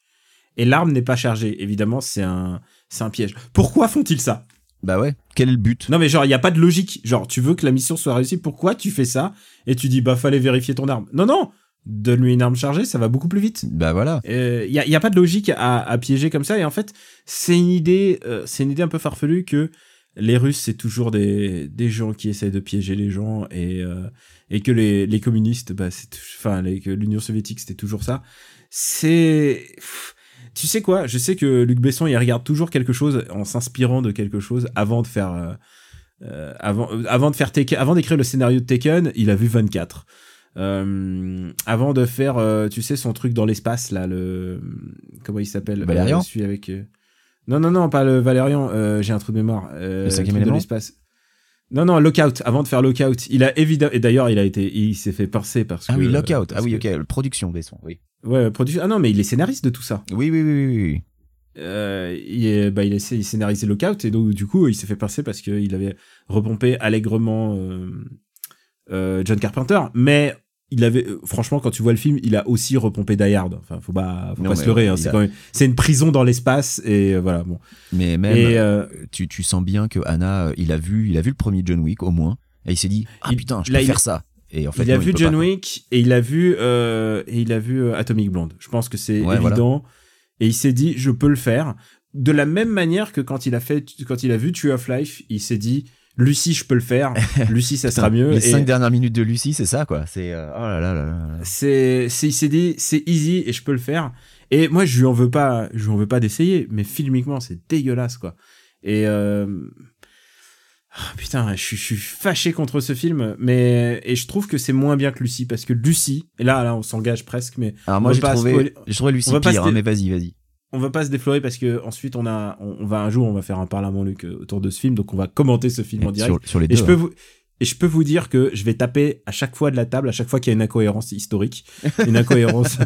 Speaker 4: et l'arme n'est pas chargée. Évidemment, c'est un c'est un piège. Pourquoi font-ils ça?
Speaker 5: Bah ouais. Quel est le but?
Speaker 4: Non mais genre il y a pas de logique. Genre tu veux que la mission soit réussie, pourquoi tu fais ça? Et tu dis bah fallait vérifier ton arme. Non non, donne-lui une arme chargée, ça va beaucoup plus vite.
Speaker 5: bah voilà.
Speaker 4: Il y, a, y a pas de logique à, à piéger comme ça. Et en fait c'est une idée euh, c'est une idée un peu farfelue que les Russes c'est toujours des, des gens qui essayent de piéger les gens et euh, et que les, les communistes bah c'est enfin les- que l'Union soviétique c'était toujours ça. C'est pff, tu sais quoi? Je sais que Luc Besson il regarde toujours quelque chose en s'inspirant de quelque chose avant de faire euh, euh, avant euh, avant de faire Taken, avant d'écrire le scénario de Taken il a vu 24 euh, avant de faire, euh, tu sais, son truc dans l'espace, là, le. Comment il s'appelle?
Speaker 5: Valérian?
Speaker 4: Euh, Celui avec. euh, Non, non, non, pas le Valérian, euh, j'ai un trou de mémoire. Euh,
Speaker 5: Le cinquième
Speaker 4: de l'espace. Non, non, Lockout, avant de faire Lockout. Il a évidemment. Et d'ailleurs, il a été. Il s'est fait pincer parce que.
Speaker 5: Ah oui, Lockout.
Speaker 4: parce
Speaker 5: Ah oui,
Speaker 4: que-
Speaker 5: ok. Production, Besson. Oui.
Speaker 4: Ouais, production. Ah non, mais il est scénariste de tout ça.
Speaker 5: Oui, oui, oui, oui. oui.
Speaker 4: Euh, il, est- bah, il, a, il scénarisé Lockout et donc, du coup, il s'est fait pincer parce qu'il avait repompé allègrement euh, euh, John Carpenter. Mais il avait. euh, franchement, quand tu vois le film, il a aussi repompé Die Hard. Enfin, faut pas, faut
Speaker 5: Non,
Speaker 4: pas se leurrer. hein, c'est
Speaker 5: a-
Speaker 4: quand même- c'est une prison dans l'espace et euh, voilà. Bon.
Speaker 5: Mais même,
Speaker 4: et euh,
Speaker 5: tu, tu sens bien que Anna, il a vu, il a vu le premier John Wick au moins, et il s'est dit, ah
Speaker 4: Il-
Speaker 5: putain, je
Speaker 4: là,
Speaker 5: peux
Speaker 4: il-
Speaker 5: faire ça. Et en fait,
Speaker 4: il a
Speaker 5: non,
Speaker 4: vu John
Speaker 5: pas.
Speaker 4: Wick et il a vu euh, et il a vu Atomic Blonde. Je pense que c'est
Speaker 5: Ouais,
Speaker 4: évident. Et il s'est dit, je peux le faire. De la même manière que quand il a fait, quand il a vu Tree of Life, il s'est dit, Lucie, je peux le faire. Lucie, ça sera mieux.
Speaker 5: Les
Speaker 4: Et
Speaker 5: cinq dernières minutes de Lucie, c'est ça, quoi. C'est, euh, oh là là là là.
Speaker 4: c'est, c'est, il s'est dit, c'est easy et je peux le faire. Et moi, je lui en veux pas, je lui en veux pas d'essayer, mais filmiquement, c'est dégueulasse, quoi. Et, euh... ah, putain, je suis, je suis fâché contre ce film, mais, et je trouve que c'est moins bien que Lucie, parce que Lucie, et là, là, on s'engage presque, mais
Speaker 5: Alors moi, j'ai trouvé, j'ai trouvé Lucie pire, hein, mais vas-y, vas-y.
Speaker 4: On va pas se déflorer parce que ensuite on a, on, on va un jour, on va faire un Parlement Luc euh, autour de ce film, donc on va commenter ce film en direct.
Speaker 5: Sur, sur les
Speaker 4: Et
Speaker 5: deux.
Speaker 4: je peux
Speaker 5: hein.
Speaker 4: vous et je peux vous dire que je vais taper à chaque fois de la table, à chaque fois qu'il y a une incohérence historique, une incohérence.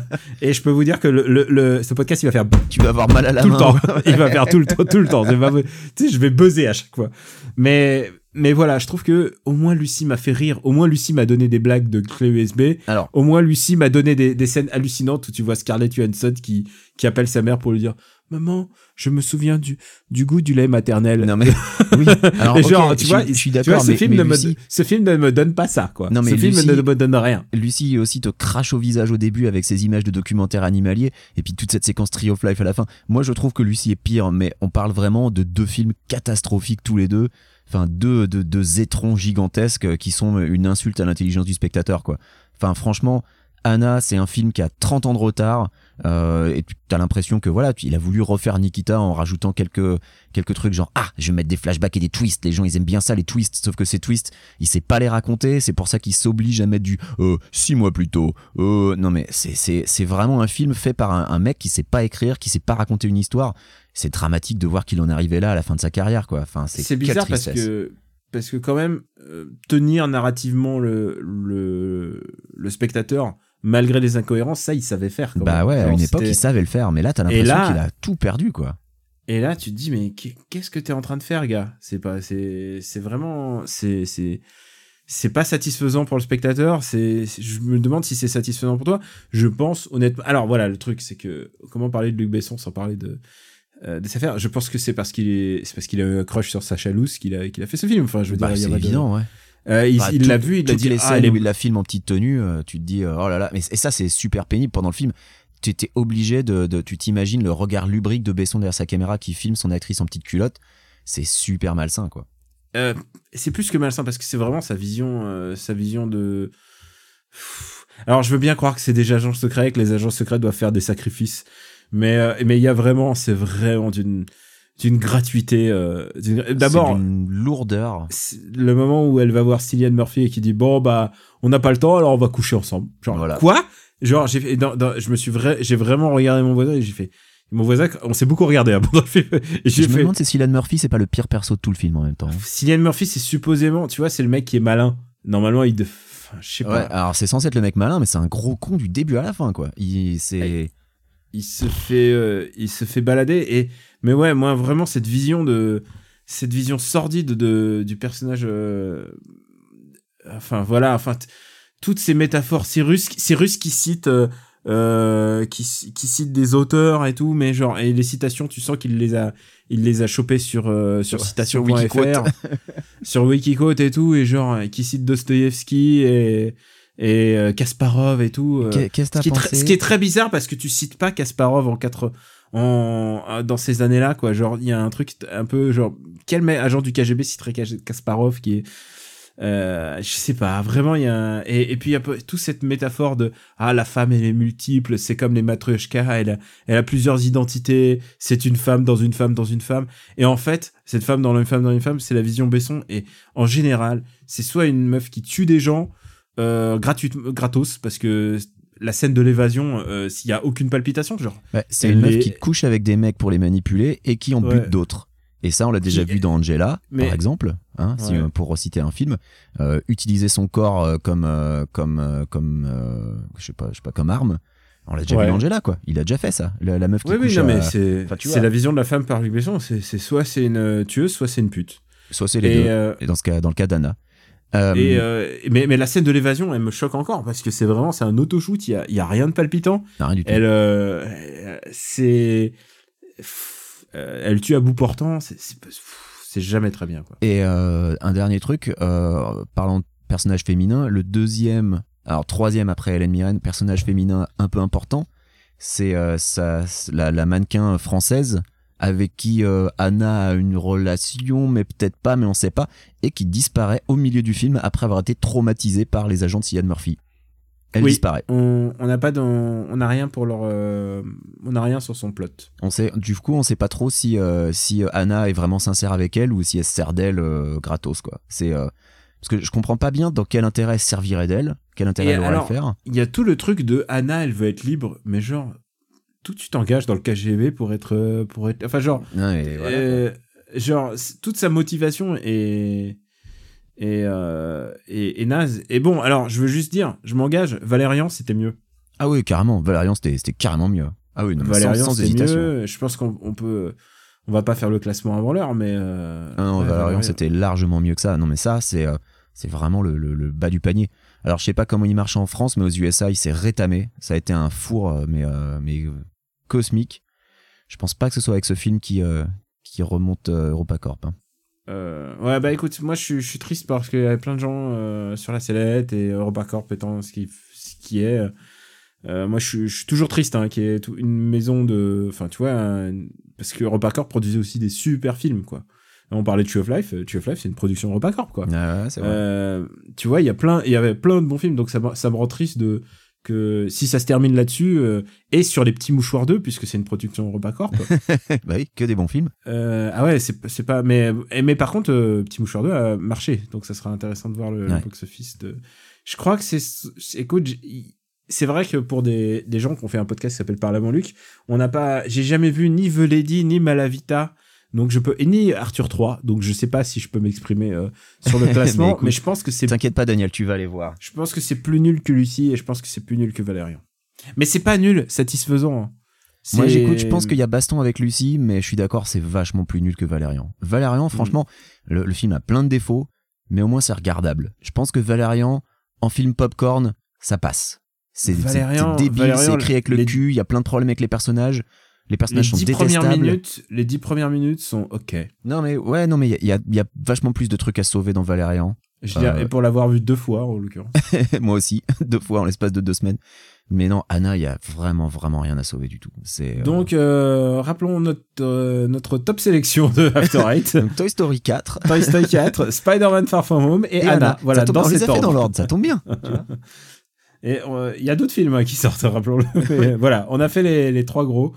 Speaker 4: et je peux vous dire que le, le, le- ce podcast, il va faire
Speaker 5: Tu vas avoir mal à la
Speaker 4: tout
Speaker 5: main.
Speaker 4: le temps. il va faire tout le temps, tout le temps. C'est pas- Tu sais, je vais buzzer à chaque fois. Mais, mais voilà, je trouve que au moins Lucie m'a fait rire. Au moins Lucie m'a donné des blagues de clé USB.
Speaker 5: Alors,
Speaker 4: Au moins Lucie m'a donné des, des scènes hallucinantes où tu vois Scarlett Johansson qui, qui appelle sa mère pour lui dire Maman, je me souviens du, du goût du lait maternel.
Speaker 5: non mais oui. Alors,
Speaker 4: genre, tu
Speaker 5: je,
Speaker 4: vois,
Speaker 5: je suis d'accord,
Speaker 4: ce,
Speaker 5: mais,
Speaker 4: film
Speaker 5: mais
Speaker 4: ne me, ce film ne me donne pas ça, quoi.
Speaker 5: Non, mais
Speaker 4: ce film ne me donne rien.
Speaker 5: Lucie aussi te crache au visage au début avec ses images de documentaires animaliers et puis toute cette séquence Tree of Life à la fin. Moi, je trouve que Lucie est pire, mais on parle vraiment de deux films catastrophiques tous les deux. Enfin, deux, deux, deux étrons gigantesques qui sont une insulte à l'intelligence du spectateur, quoi. Enfin, franchement, Anna, c'est un film qui a 30 ans de retard. Euh, et tu as l'impression que voilà, il a voulu refaire Nikita en rajoutant quelques quelques trucs genre ah, je vais mettre des flashbacks et des twists. Les gens ils aiment bien ça les twists, sauf que ces twists, il sait pas les raconter. C'est pour ça qu'il s'oblige à mettre du euh, six mois plus tôt. Euh, non mais c'est c'est c'est vraiment un film fait par un, un mec qui sait pas écrire, qui sait pas raconter une histoire. C'est dramatique de voir qu'il en est arrivé là à la fin de sa carrière quoi. Enfin c'est
Speaker 4: bizarre parce que parce que quand même euh, tenir narrativement le, le le spectateur malgré les incohérences, ça il savait faire. quand
Speaker 5: bah
Speaker 4: même.
Speaker 5: ouais, à une époque il savait le faire, mais là t'as l'impression
Speaker 4: là-
Speaker 5: qu'il a tout perdu quoi.
Speaker 4: Et là, tu te dis, mais qu'est- qu'est-ce que t'es en train de faire, gars? C'est pas, c'est, c'est vraiment, c'est, c'est, c'est pas satisfaisant pour le spectateur. C'est, je me demande si c'est satisfaisant pour toi. Je pense honnêtement. Alors voilà, le truc, c'est que comment parler de Luc Besson sans parler de euh, de sa faire? Je pense que c'est parce qu'il est, c'est parce qu'il a eu un crush sur Sacha Louz qu'il a, qu'il a fait ce film. Enfin, je veux
Speaker 5: Bah,
Speaker 4: dire, il y a
Speaker 5: c'est
Speaker 4: de-
Speaker 5: évident, ouais.
Speaker 4: Euh, il
Speaker 5: Bah,
Speaker 4: il l'a vu, il a dit,
Speaker 5: les
Speaker 4: ah,
Speaker 5: scènes
Speaker 4: est-
Speaker 5: où il la filme en petite tenue, euh, tu te dis euh, oh là là. Mais et ça c'est super pénible pendant le film. Tu étais obligé de, de- tu t'imagines le regard lubrique de Besson derrière sa caméra qui filme son actrice en petite culotte. C'est super malsain quoi.
Speaker 4: Euh, c'est plus que malsain parce que c'est vraiment sa vision, euh, sa vision de. Alors je veux bien croire que c'est des agents secrets, que les agents secrets doivent faire des sacrifices, mais euh, mais il y a vraiment, c'est vraiment d'une d'une gratuité. euh, D'abord,
Speaker 5: C'est d'une lourdeur.
Speaker 4: le moment où elle va voir Cillian Murphy et qui dit bon bah on n'a pas le temps alors on va coucher ensemble. Genre
Speaker 5: Voilà.
Speaker 4: quoi? Genre j'ai fait- je me suis vrai, j'ai vraiment regardé mon voisin et j'ai fait mon voisin, on s'est beaucoup regardé hein, pendant le film. Et
Speaker 5: Je
Speaker 4: j'ai
Speaker 5: me
Speaker 4: fait
Speaker 5: demande si Cillian Murphy c'est pas le pire perso de tout le film en même temps.
Speaker 4: Cillian Murphy, c'est supposément, tu vois, c'est le mec qui est malin. Normalement, il. Enfin, je sais
Speaker 5: Ouais,
Speaker 4: pas.
Speaker 5: alors c'est censé être le mec malin, mais c'est un gros con du début à la fin quoi. Il c'est
Speaker 4: Il se fait, euh, il se fait balader et. Mais ouais, moi vraiment cette vision de, cette vision sordide de du personnage. euh, Enfin voilà, enfin toutes ces métaphores, ces Russes, ces Russes qui citent. euh, qui, qui citent des auteurs et tout, mais genre et les citations, tu sens qu'il les a, il les a chopées sur sur
Speaker 5: Sur-
Speaker 4: citation.fr,
Speaker 5: sur Wikiquote.
Speaker 4: et tout, et genre qui cite Dostoïevski et et euh, Kasparov et tout. euh,
Speaker 5: Qu'est- qu'est-ce que
Speaker 4: ce, qui
Speaker 5: pensé
Speaker 4: ce qui est très bizarre parce que tu cites pas Kasparov en quatre en euh, dans ces années-là quoi. Genre il y a un truc un peu genre quel agent du KGB citerait Kasparov qui est euh, je sais pas, vraiment il y a un... et, et puis il y a toute cette métaphore de ah la femme elle est multiple, c'est comme les matryoshka, elle a, elle a plusieurs identités, c'est une femme dans une femme dans une femme et en fait cette femme dans une femme dans une femme c'est la vision Besson et en général c'est soit une meuf qui tue des gens euh, gratuitement gratos parce que la scène de l'évasion euh, s'il y a aucune palpitation genre
Speaker 5: Ouais, c'est une meuf
Speaker 4: est-
Speaker 5: qui couche avec des mecs pour les manipuler et qui en
Speaker 4: Ouais.
Speaker 5: bute d'autres. Et ça, on l'a déjà
Speaker 4: Qui-
Speaker 5: vu dans Angela,
Speaker 4: Mais-
Speaker 5: par exemple, hein, si,
Speaker 4: Ouais.
Speaker 5: pour reciter un film. Euh, utiliser son corps euh, comme euh, comme euh, comme euh, je sais pas, je sais pas comme arme. On l'a déjà
Speaker 4: Ouais.
Speaker 5: vu dans Angela, quoi. Il a déjà fait ça. La, la meuf qui
Speaker 4: oui oui
Speaker 5: couche
Speaker 4: non
Speaker 5: à-
Speaker 4: mais c'est
Speaker 5: Enfin,
Speaker 4: la vision de la femme par Luc Besson c'est c'est soit c'est une tueuse soit c'est une pute
Speaker 5: soit c'est les
Speaker 4: et
Speaker 5: deux.
Speaker 4: euh,
Speaker 5: Et dans ce cas, dans le cas d'Anna. Euh,
Speaker 4: Et euh, mais, mais la scène de l'évasion, elle me choque encore parce que c'est vraiment c'est un autoshoot. Il y a, y a rien de palpitant.
Speaker 5: rien du tout.
Speaker 4: Elle, euh, c'est, euh, elle tue à bout portant. C'est, jamais très bien quoi.
Speaker 5: Et euh, un dernier truc, euh, parlant de personnage féminin, le deuxième, alors troisième après Hélène Mirren, personnage féminin un peu important, c'est euh, la, la mannequin française avec qui euh, Anna a une relation, mais peut-être pas, mais on sait pas, et qui disparaît au milieu du film après avoir été traumatisée par les agents de Cillian Murphy. Elle
Speaker 4: Oui.
Speaker 5: disparaît.
Speaker 4: On n'a pas dans, on rien pour leur, euh, on n'a rien sur son plot.
Speaker 5: On sait, du coup, on sait pas trop si euh, si Anna est vraiment sincère avec elle ou si elle se sert d'elle gratos quoi. C'est parce que je comprends pas bien dans quel intérêt elle se servirait d'elle, quel intérêt
Speaker 4: Et
Speaker 5: elle aurait à le faire.
Speaker 4: Il y a tout le truc de Anna, elle veut être libre, mais genre, tout tu t'engages dans le KGB pour être, euh, pour être, enfin genre,
Speaker 5: et voilà,
Speaker 4: Euh, genre toute sa motivation est est, euh, est, est naze et bon alors je veux juste dire je m'engage Valérian c'était mieux
Speaker 5: Ah oui, carrément. Valérian, c'était carrément mieux. Ah oui, non, mais
Speaker 4: Valérian
Speaker 5: sans hésitation.
Speaker 4: mieux je pense qu'on on peut on va pas faire le classement avant l'heure mais euh,
Speaker 5: Ah non,
Speaker 4: ouais,
Speaker 5: Valérian, c'était largement mieux que ça. Non, mais ça, c'est euh, c'est vraiment le, le- le bas du panier. Alors, je sais pas comment il marche en France, mais aux USA, il s'est rétamé. Ça a été un four, euh, mais euh, mais cosmique. Je pense pas que ce soit avec ce film qui euh, qui remonte EuropaCorp. hein.
Speaker 4: Ouais bah écoute moi je suis, triste parce qu'il y avait plein de gens sur la sellette et EuropaCorp étant ce qui ce qui est moi je suis, toujours triste hein, qu'il y ait une maison de enfin tu vois parce que EuropaCorp produisait aussi des super films quoi on parlait de Tree of Life euh, Tree of Life c'est une production EuropaCorp quoi
Speaker 5: Ah ouais, c'est vrai.
Speaker 4: Euh, tu vois il y a plein il y avait plein de bons films donc ça, me- ça me rend triste de que si ça se termine là-dessus euh, et sur les petits mouchoirs 2 puisque c'est une production EuropaCorp.
Speaker 5: bah oui, que des bons films.
Speaker 4: euh, ah ouais, c'est pas mais mais par contre euh, petit mouchoir 2 a marché donc ça sera intéressant de voir le, box office de Je crois que c'est écoute, c'est vrai que pour des des gens qui ont fait un podcast qui s'appelle Parle mon Luc, on n'a pas j'ai jamais vu ni The Lady ni Malavita. Donc je peux et ni Arthur 3, donc je sais pas si je peux m'exprimer euh, sur le classement,
Speaker 5: Mais
Speaker 4: je pense que c'est
Speaker 5: T'inquiète pas, Daniel, tu vas aller voir.
Speaker 4: je pense que c'est plus nul que Lucie et je pense que c'est plus nul que Valérian. Mais c'est pas nul, satisfaisant. hein.
Speaker 5: Moi, j'écoute, je pense qu'il y a baston avec Lucie, mais je suis d'accord, c'est vachement plus nul que Valérian. Valérian,
Speaker 4: Mm.
Speaker 5: franchement, le, le film a plein de défauts, mais au moins c'est regardable. Je pense que Valérian, en film popcorn, ça passe. C'est débile, c'est écrit avec le
Speaker 4: les-
Speaker 5: cul, il y a plein de problèmes avec les personnages. Les
Speaker 4: les
Speaker 5: personnages sont
Speaker 4: premières minutes, les dix premières minutes sont ok.
Speaker 5: Non mais ouais, non mais il y a- y, y vachement plus de trucs à sauver dans Valérian.
Speaker 4: Je
Speaker 5: Euh,
Speaker 4: et pour l'avoir vu deux fois en l'occurrence.
Speaker 5: Moi aussi, deux fois en l'espace de deux semaines. Mais non, Anna, il y a vraiment vraiment rien à sauver du tout. C'est euh,
Speaker 4: Donc euh, rappelons notre euh, notre top sélection de After Eight.
Speaker 5: donc Toy Story 4.
Speaker 4: Toy Story 4, Spider-Man Far From Home et,
Speaker 5: Et
Speaker 4: Anna.
Speaker 5: Anna.
Speaker 4: Voilà,
Speaker 5: Ça tombe-
Speaker 4: dans
Speaker 5: on les a fait dans
Speaker 4: ordre.
Speaker 5: l'ordre, ça tombe bien.
Speaker 4: Et euh, il y a d'autres films hein, qui sortent, rappelons-le. Voilà, on a fait les, les trois gros.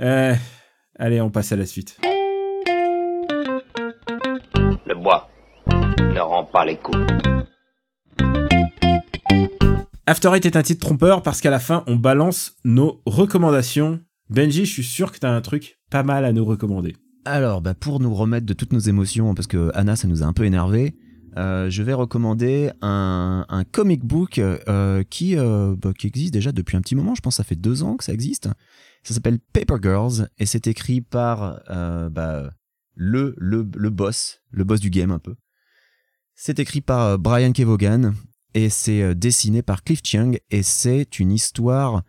Speaker 4: Euh, allez, on passe à la suite.
Speaker 6: Le bois ne rend pas les coups.
Speaker 4: After Eight est un titre trompeur parce qu'à la fin, on balance nos recommandations. Benji, je suis sûr que t'as un truc pas mal à nous recommander.
Speaker 5: Alors, bah, pour nous remettre de toutes nos émotions, parce que Anna, ça nous a un peu énervé, euh, je vais recommander un, comic book euh, qui, euh, bah, qui existe déjà depuis un petit moment. Je pense que ça fait deux ans que ça existe. Ça s'appelle Paper Girls et c'est écrit par bah, le, boss, le boss du game un peu. C'est écrit par Brian Kevogan et c'est dessiné par Cliff Chiang et c'est une histoire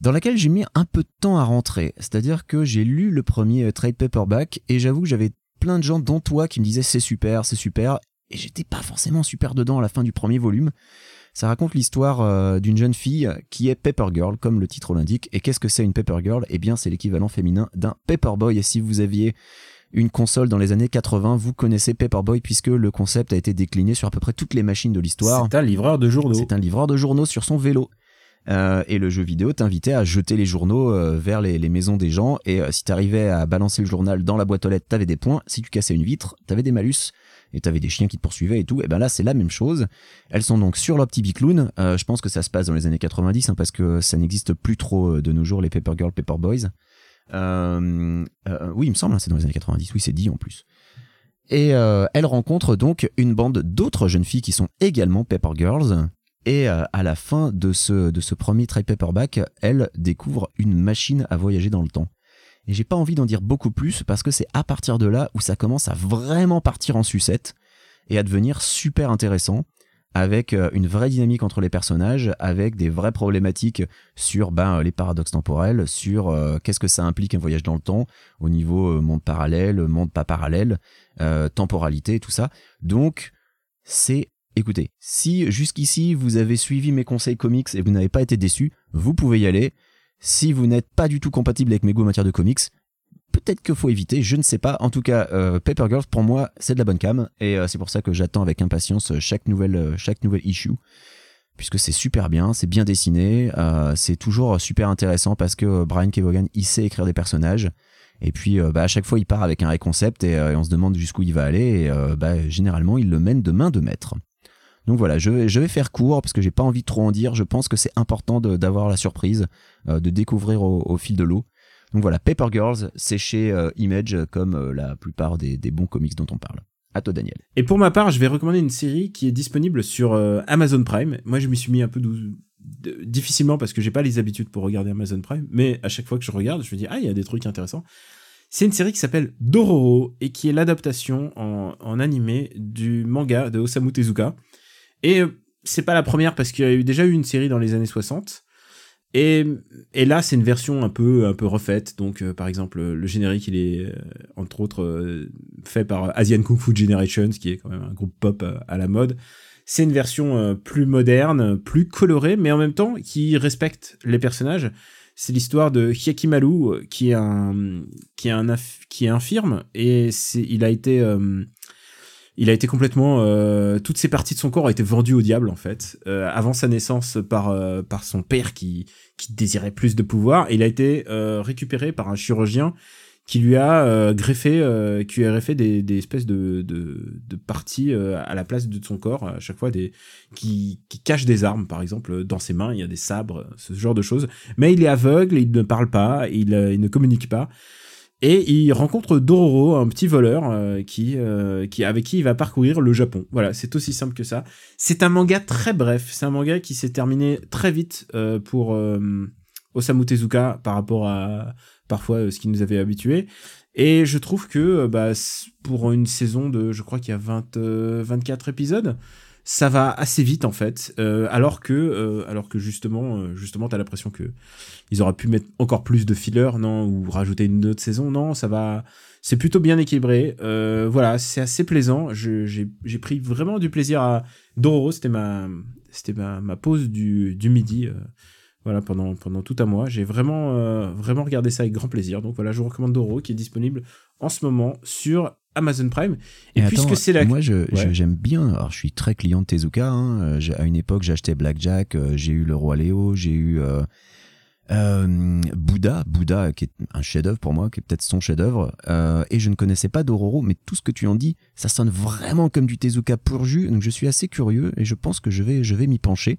Speaker 5: dans laquelle j'ai mis un peu de temps à rentrer. C'est-à-dire que j'ai lu le premier trade paperback et j'avoue que j'avais plein de gens, dont toi, qui me disaient c'est super, c'est super, et j'étais pas forcément super dedans à la fin du premier volume. Ça raconte l'histoire euh, d'une jeune fille qui est Paper Girl, comme le titre l'indique. Et qu'est-ce que c'est une Paper Girl? Eh bien, c'est l'équivalent féminin d'un Paperboy. Et si vous aviez une console dans les années 80, vous connaissez Paperboy puisque le concept a été décliné sur à peu près toutes les machines de l'histoire.
Speaker 4: C'est un livreur de journaux.
Speaker 5: C'est un livreur de journaux sur son vélo. Euh, et le jeu vidéo t'invitait à jeter les journaux euh, vers les, les maisons des gens. Et euh, si t'arrivais à balancer le journal dans la boîte aux lettres, t'avais des points. Si tu cassais une vitre, t'avais des malus. Et t'avais des chiens qui te poursuivaient et tout. Et ben là, c'est la même chose. Elles sont donc sur leur petit bicloun. Euh, je pense que ça se passe dans les années 90 hein, parce que ça n'existe plus trop euh, de nos jours les Paper Girl, Paper Boys. Euh, oui, il me semble, hein, c'est dans les années 90. Oui, c'est dit en plus. Et elle rencontre donc une bande d'autres jeunes filles qui sont également Paper Girls. Et à la fin de ce, de ce premier trade paperback, elle découvre une machine à voyager dans le temps. Et j'ai pas envie d'en dire beaucoup plus parce que c'est à partir de là où ça commence à vraiment partir en sucette et à devenir super intéressant avec euh, une vraie dynamique entre les personnages, avec des vraies problématiques sur ben, les paradoxes temporels, sur euh, qu'est-ce que ça implique un voyage dans le temps au niveau euh, monde parallèle, monde pas parallèle, euh, temporalité, tout ça. Donc, c'est écoutez, si jusqu'ici vous avez suivi mes conseils comics et vous n'avez pas été déçu, vous pouvez y aller. Si vous n'êtes pas du tout compatible avec mes goûts en matière de comics, peut-être qu'il faut éviter, je ne sais pas. En tout cas, euh, Paper Girls, pour moi, c'est de la bonne cam. Et euh, c'est pour ça que j'attends avec impatience chaque nouvelle, euh, chaque nouvelle issue. Puisque c'est super bien, c'est bien dessiné, c'est toujours super intéressant parce que Brian Kevogan, il sait écrire des personnages. Et puis, bah, à chaque fois, il part avec un concept et, on se demande jusqu'où il va aller. Et bah, généralement, il le mène de main de maître. Donc voilà, je vais, faire court parce que j'ai pas envie de trop en dire. Je pense que c'est important d'avoir la surprise, euh, de découvrir au, fil de l'eau. Donc voilà, Paper Girls, c'est chez euh, Image comme euh, la plupart des, bons comics dont on parle. À toi, Daniel.
Speaker 4: Et pour ma part, je vais recommander une série qui est disponible sur Amazon Prime. Moi, je m'y suis mis un peu difficilement parce que j'ai pas les habitudes pour regarder Amazon Prime, mais à chaque fois que je regarde, je me dis ah, il y a des trucs intéressants. C'est une série qui s'appelle Dororo et qui est l'adaptation en, en animé du manga de Osamu Tezuka. Et euh, c'est pas la première parce qu'il y a eu déjà eu une série dans les années 60. Et, et là, c'est une version un peu, un peu refaite. Donc, euh, par exemple, le générique, il est, euh, entre autres, fait par Asian Kung Fu Generations, qui est quand même un groupe pop à la mode. C'est une version plus moderne, plus colorée, mais en même temps qui respecte les personnages. C'est l'histoire de Hyakimaru, qui est un, qui est un, qui est infirme, et c'est, il a été, Il a été complètement, euh, toutes ces parties de son corps ont été vendues au diable en fait, euh, avant sa naissance par euh, par son père qui qui désirait plus de pouvoir. Il a été euh, récupéré par un chirurgien qui lui a euh, greffé, euh, qui lui a greffé des, des espèces de, de, de parties à la place de son corps, à chaque fois des qui, qui cachent des armes, par exemple dans ses mains, il y a des sabres, ce genre de choses. Mais il est aveugle, il ne parle pas, il, il ne communique pas. Et il rencontre Dororo, un petit voleur euh, qui, euh, qui avec qui il va parcourir le Japon. Voilà, c'est aussi simple que ça. C'est un manga très bref. C'est un manga qui s'est terminé très vite euh, pour Osamu Tezuka par rapport à parfois ce qui nous avait habitués. Et je trouve que bah, pour une saison de, je crois qu'il y a 20, euh, 24 épisodes, ça va assez vite en fait. Euh, alors que, euh, alors que justement, euh, justement, t'as l'impression que ils auraient pu mettre encore plus de fillers, non, ou rajouter une autre saison, non, ça va. C'est plutôt bien équilibré. Euh, voilà, c'est assez plaisant. J'ai pris vraiment du plaisir à Dororo. C'était ma, c'était ma, pause du, du midi. voilà, pendant, pendant tout un mois. J'ai vraiment, vraiment regardé ça avec grand plaisir. Donc voilà, je vous recommande Dororo qui est disponible en ce moment sur Amazon Prime. Et,
Speaker 5: Et
Speaker 4: puisque
Speaker 5: attends,
Speaker 4: c'est la.
Speaker 5: Moi, je, j'aime bien. Alors, je suis très client de Tezuka. hein. Euh, À une époque, j'achetais Blackjack. euh, J'ai eu Le Roi Léo. J'ai eu euh, euh, Bouddha. Bouddha, qui est un chef-d'œuvre pour moi, qui est peut-être son chef-d'œuvre. Euh, et je ne connaissais pas Dororo, mais tout ce que tu en dis, ça sonne vraiment comme du Tezuka pur jus. Donc, je suis assez curieux et je pense que je vais, je vais m'y pencher.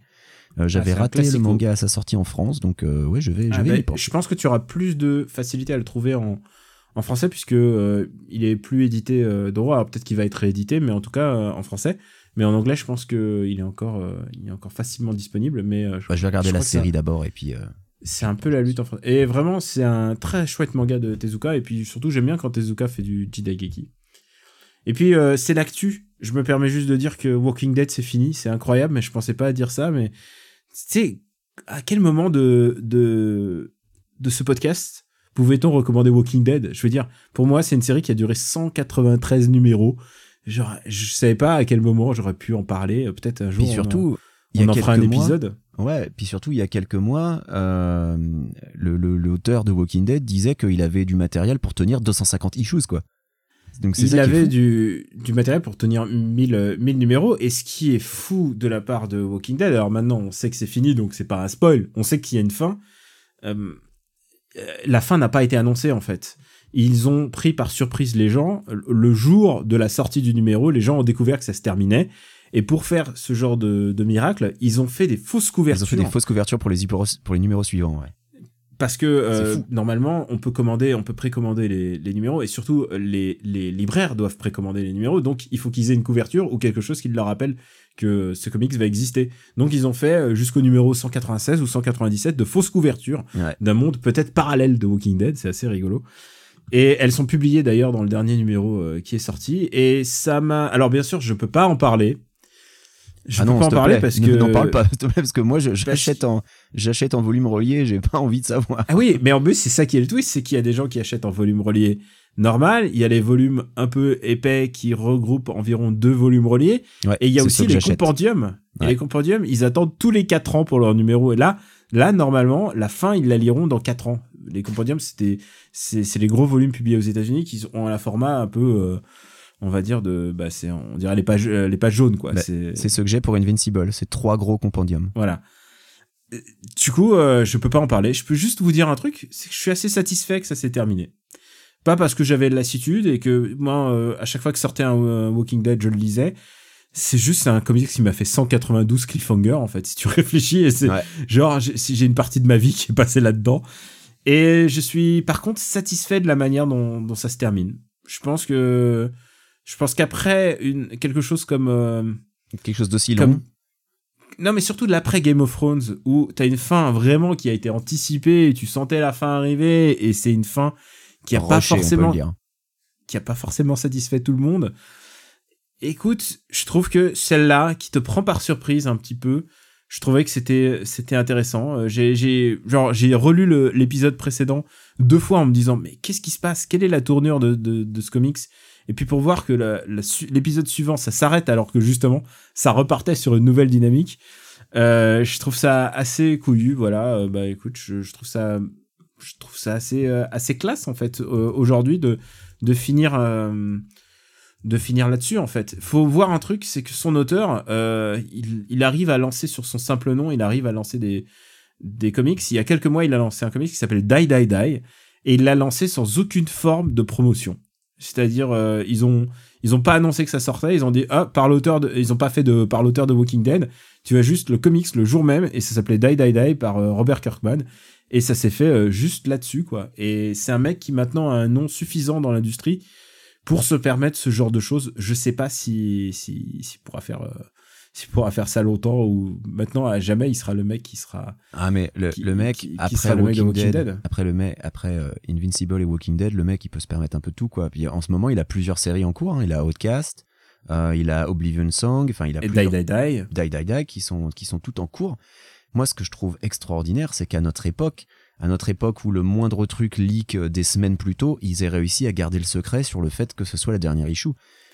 Speaker 5: Euh, J'avais
Speaker 4: Ah, un
Speaker 5: raté le manga à sa sortie en France, donc euh, ouais, je vais, je
Speaker 4: Ah
Speaker 5: vais
Speaker 4: bah,
Speaker 5: m'y pencher.
Speaker 4: je pense que tu auras plus de facilité à le trouver en, en français puisque euh, il est plus édité euh, Doro. Alors peut-être qu'il va être réédité, mais en tout cas euh, en français. Mais en anglais, je pense que il est encore, il est encore facilement disponible. Mais je,
Speaker 5: Bah, je vais regarder
Speaker 4: je
Speaker 5: la
Speaker 4: ça-
Speaker 5: série d'abord et puis.
Speaker 4: c'est un peu la lutte en français. Et vraiment, c'est un très chouette manga de Tezuka. Et puis surtout, j'aime bien quand Tezuka fait du Jidaigeki. Et puis euh, c'est l'actu. Je me permets juste de dire que Walking Dead c'est fini, c'est incroyable, mais je pensais pas à dire ça. Mais tu sais, à quel moment de de de ce podcast pouvait-on recommander Walking Dead? Je veux dire, pour moi, c'est une série qui a duré 193 numéros. Genre, je savais pas à quel moment j'aurais pu en parler. Euh, Peut-être un jour.
Speaker 5: Puis
Speaker 4: on en-
Speaker 5: surtout, il
Speaker 4: on
Speaker 5: y a
Speaker 4: en fera un
Speaker 5: mois,
Speaker 4: épisode.
Speaker 5: Ouais, puis surtout, il y a quelques mois, euh, l'auteur de Walking Dead disait qu'il avait du matériel pour tenir 250 issues, quoi. Donc
Speaker 4: il avait du, du matériel pour tenir 1000, euh, 1000 numéros. Et ce qui est fou de la part de Walking Dead, alors maintenant on sait que c'est fini, donc c'est pas un spoil, on sait qu'il y a une fin. Euh, euh, la fin n'a pas été annoncée en fait. Ils ont pris par surprise les gens. Le jour de la sortie du numéro, les gens ont découvert que ça se terminait. Et pour faire ce genre de, de miracle, ils ont fait des fausses
Speaker 5: Ils ont
Speaker 4: couvertures.
Speaker 5: fait des fausses couvertures pour les, numéros- pour les numéros suivants, ouais.
Speaker 4: Parce que euh, normalement, on peut commander, on peut précommander les, les numéros et surtout euh, les, les libraires doivent précommander les numéros. Donc, il faut qu'ils aient une couverture ou quelque chose qui leur rappelle que ce comics va exister. Donc, ils ont fait euh, jusqu'au numéro 196 ou 197 de fausses couvertures
Speaker 5: Ouais.
Speaker 4: d'un monde peut-être parallèle de Walking Dead. C'est assez rigolo. Et elles sont publiées d'ailleurs dans le dernier numéro euh, qui est sorti. Et ça m'a. Alors, bien sûr, je peux pas en parler. Je
Speaker 5: ah
Speaker 4: peux
Speaker 5: non,
Speaker 4: pas en parler
Speaker 5: plaît,
Speaker 4: parce
Speaker 5: ne-
Speaker 4: que.
Speaker 5: N'en parle pas, plaît, parce que moi, je- j'achète en, j'achète en volume relié, j'ai pas envie de savoir.
Speaker 4: Ah oui, mais en plus, c'est ça qui est le twist, c'est qu'il y a des gens qui achètent en volume relié normal, il y a les volumes un peu épais qui regroupent environ deux volumes reliés,
Speaker 5: Ouais,
Speaker 4: et il y a aussi les compendiums. Et les compendiums, ils attendent tous les quatre ans pour leur numéro. Et là, là, normalement, la fin, ils la liront dans quatre ans. Les compendiums, c'était, c'est, les gros volumes publiés aux États-Unis qui ont un format un peu, euh, on va dire de, bah, c'est, on dirait les pages, euh, les pages jaunes, quoi.
Speaker 5: Bah,
Speaker 4: c'est,
Speaker 5: C'est ce que j'ai pour Invincible, c'est trois gros compendiums.
Speaker 4: voilà. Euh, Du coup, euh, je peux pas en parler. Je peux juste vous dire un truc, c'est que je suis assez satisfait que ça s'est terminé. Pas parce que j'avais de lassitude et que moi, euh, à chaque fois que sortait un, Walking Dead, je le lisais. C'est juste un comics qui m'a fait 192 cliffhanger en fait. Si tu réfléchis, et c'est
Speaker 5: Ouais.
Speaker 4: genre si j'ai une partie de ma vie qui est passée là-dedans. Et je suis par contre satisfait de la manière dont, dont ça se termine. Je pense que je pense qu'après une quelque chose comme euh,
Speaker 5: Quelque chose d'aussi
Speaker 4: comme-
Speaker 5: long.
Speaker 4: Non, mais surtout de l'après Game of Thrones, où t'as une fin vraiment qui a été anticipée, et tu sentais la fin arriver, et c'est une fin qui a pas
Speaker 5: on peut
Speaker 4: forcément, qui a pas forcément satisfait tout le monde. Écoute, je trouve que celle-là, qui te prend par surprise un petit peu, je trouvais que c'était c'était intéressant. Euh, J'ai j'ai genre j'ai relu l'épisode précédent deux fois en me disant mais qu'est-ce qui se passe? Quelle est la tournure de, de, de ce comics? Et puis pour voir que l'épisode suivant ça s'arrête alors que justement ça repartait sur une nouvelle dynamique. Euh, je trouve ça assez couillu, voilà. Euh, bah écoute, je, je trouve ça, je trouve ça assez euh, classe en fait aujourd'hui de finir euh, de finir là-dessus en fait. Faut voir un truc, c'est que son auteur, euh, il, arrive à lancer sur son simple nom, il arrive à lancer des comics. Il y a quelques mois, il a lancé un comics qui s'appelle Die Die Die et il l'a lancé sans aucune forme de promotion. C'est-à-dire, euh, ils ont ils ont pas annoncé que ça sortait, ils ont dit ah par l'auteur ils ont pas fait de par l'auteur de Walking Dead. Tu as juste le comics le jour même et ça s'appelait Die Die Die par Robert Kirkman et ça s'est fait euh, juste là-dessus quoi. Et c'est un mec qui maintenant a un nom suffisant dans l'industrie pour se permettre ce genre de choses. Je sais pas si si s'il pourra faire euh, s'il pourra faire ça longtemps ou maintenant à jamais il sera le mec qui sera
Speaker 5: Ah mais le,
Speaker 4: Qui-
Speaker 5: le mec
Speaker 4: qui- qui
Speaker 5: après
Speaker 4: sera le mec
Speaker 5: Walking,
Speaker 4: Walking
Speaker 5: Dead,
Speaker 4: Dead.
Speaker 5: après le mec après euh, Invincible et Walking Dead, le mec il peut se permettre un peu tout quoi. Puis en ce moment il a plusieurs séries en cours. hein. Il a Outcast, euh, il a Oblivion Song, enfin il a
Speaker 4: et Die
Speaker 5: plusieurs-
Speaker 4: Die Die.
Speaker 5: Die Die Die qui sont qui sont toutes en cours. Moi ce que je trouve extraordinaire c'est qu'à notre époque à notre époque où le moindre truc leak euh, des semaines plus tôt, ils aient réussi à garder le secret sur le fait que ce soit la dernière issue.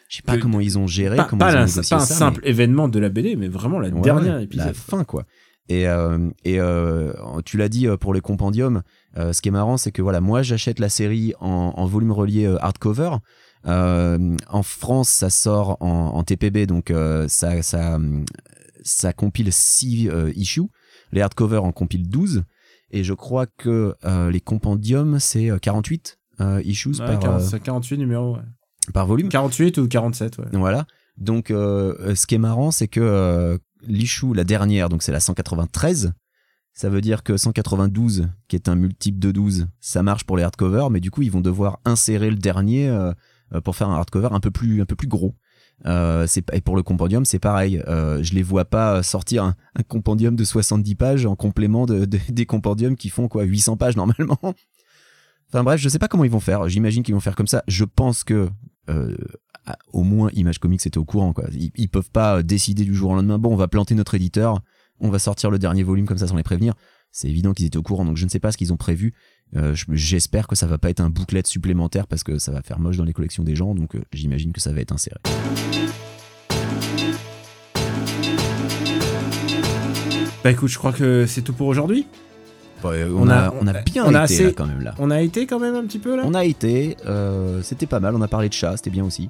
Speaker 5: Je sais pas
Speaker 4: Que-
Speaker 5: comment ils ont géré,
Speaker 4: Pas,
Speaker 5: comment
Speaker 4: pas
Speaker 5: ils ont
Speaker 4: un,
Speaker 5: négocié
Speaker 4: pas un
Speaker 5: ça, mais-
Speaker 4: simple événement de la BD, mais vraiment la
Speaker 5: Ouais,
Speaker 4: dernière épisode.
Speaker 5: La fin, quoi. Et, euh, et euh, tu l'as dit pour les compendiums, euh, ce qui est marrant, c'est que voilà, moi j'achète la série en, en volume relié hardcover. En France, ça sort en, en TPB, donc ça, ça, ça compile 6 issues. Les hardcovers en compilent 12. Et je crois que euh, les compendiums, c'est euh, 48 euh, issues
Speaker 4: Ouais,
Speaker 5: par,
Speaker 4: 40
Speaker 5: euh,
Speaker 4: c'est 48 numéros. ouais.
Speaker 5: par volume.
Speaker 4: 48 ou 47, ouais.
Speaker 5: Voilà. Donc, euh, ce qui est marrant, c'est que euh, l'issue, la dernière, donc c'est la 193. Ça veut dire que 192, qui est un multiple de 12, ça marche pour les hardcovers, mais du coup, ils vont devoir insérer le dernier euh, euh, pour faire un hardcover un peu plus, un peu plus gros. Euh, et pour le compendium, c'est pareil. Euh, je les vois pas sortir un, compendium de 70 pages en complément de, de- des compendiums qui font quoi 800 pages normalement. Enfin bref, je sais pas comment ils vont faire. J'imagine qu'ils vont faire comme ça. Je pense que euh, au moins Image Comics était au courant quoi. Ils, ils peuvent pas décider du jour au lendemain. Bon, on va planter notre éditeur, on va sortir le dernier volume comme ça sans les prévenir. C'est évident qu'ils étaient au courant, donc je ne sais pas ce qu'ils ont prévu. Euh, je- J'espère que ça va pas être un bouclet supplémentaire parce que ça va faire moche dans les collections des gens, donc euh, j'imagine que ça va être inséré.
Speaker 4: Bah écoute, je crois que c'est tout pour aujourd'hui.
Speaker 5: on,
Speaker 4: On
Speaker 5: a,
Speaker 4: a-
Speaker 5: on a bien
Speaker 4: on a
Speaker 5: été
Speaker 4: assez-
Speaker 5: là, quand même là.
Speaker 4: On a été quand même un petit peu là?
Speaker 5: On a été, euh, c'était pas mal. On a parlé de chat, c'était bien aussi.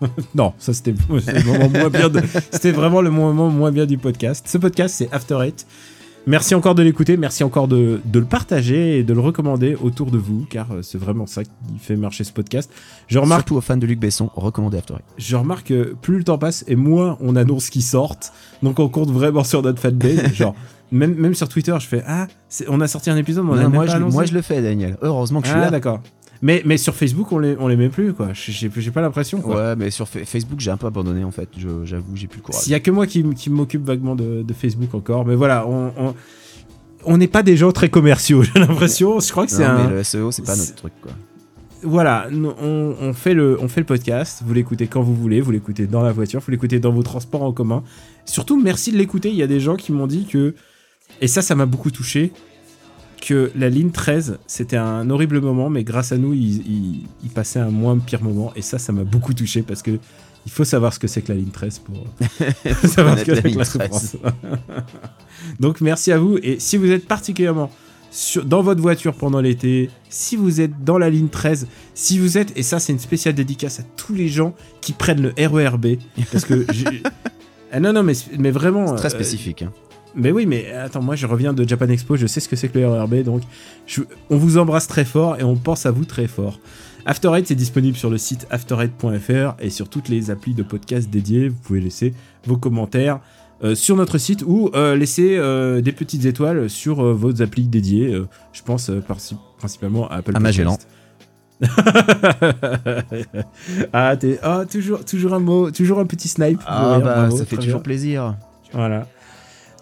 Speaker 4: Non, ça c'était c'était le moment moins bien. de- C'était vraiment le moment moins bien du podcast. Ce podcast, c'est After Eight. Merci encore de l'écouter, merci encore de, de le partager et de le recommander autour de vous, car euh, c'est vraiment ça qui fait marcher ce podcast. Je remarque,
Speaker 5: Surtout aux fans de Luc Besson, recommandé After
Speaker 4: je remarque que plus le temps passe et moins on annonce qu'ils sortent, donc on compte vraiment sur notre fanbase. genre, même, même sur Twitter, je fais Ah, on a sorti un épisode, mais on
Speaker 5: Non,
Speaker 4: a même
Speaker 5: moi,
Speaker 4: pas
Speaker 5: je,
Speaker 4: annoncé.
Speaker 5: moi je le fais, Daniel. Heureusement que je suis
Speaker 4: Ah,
Speaker 5: là.
Speaker 4: d'accord. Mais, mais sur Facebook, on les, on les met plus, quoi. J'ai j'ai pas l'impression, quoi.
Speaker 5: Ouais, mais sur Fa- Facebook, j'ai un peu abandonné en fait. Je- J'avoue, j'ai plus le courage.
Speaker 4: S'il y a que moi qui, qui m'occupe vaguement de, de Facebook encore, mais voilà, on on- on n'est pas des gens très commerciaux, j'ai l'impression. Je crois que
Speaker 5: Non,
Speaker 4: c'est un.
Speaker 5: mais le SEO, c'est pas
Speaker 4: c'est-
Speaker 5: notre truc quoi.
Speaker 4: Voilà, on, on fait le, on fait le podcast. Vous l'écoutez quand vous voulez, vous l'écoutez dans la voiture, vous l'écoutez dans vos transports en commun. Surtout, merci de l'écouter. Il y a des gens qui m'ont dit que, et ça, ça m'a beaucoup touché, que la ligne 13, c'était un horrible moment, mais grâce à nous, il, il- il passait un moins pire moment. Et ça, ça m'a beaucoup touché parce que il faut savoir ce que c'est que la ligne 13 pour savoir ce que c'est que
Speaker 5: ligne
Speaker 4: la
Speaker 5: 13.
Speaker 4: souffrance. Donc merci à vous. Et si vous êtes particulièrement sur- dans votre voiture pendant l'été, si vous êtes dans la ligne 13, si vous êtes, et ça c'est une spéciale dédicace à tous les gens qui prennent le RERB, parce que... Ah non, non, mais, mais vraiment...
Speaker 5: C'est très
Speaker 4: euh,
Speaker 5: spécifique. hein.
Speaker 4: Mais oui, mais attends, moi je reviens de Japan Expo, je sais ce que c'est que le RERB, donc je- on vous embrasse très fort et on pense à vous très fort. After Eight, c'est disponible sur le site after8.fr et sur toutes les applis de podcast dédiées. Vous pouvez laisser vos commentaires euh, sur notre site ou euh, laisser euh, des petites étoiles sur euh, vos applis dédiées. euh, je pense euh, principalement à Apple
Speaker 5: À Magellan.
Speaker 4: Ah, t'es ah, toujours, toujours un mot, toujours un petit snipe.
Speaker 5: Ah bah, ça fait toujours
Speaker 4: bien.
Speaker 5: plaisir.
Speaker 4: Voilà.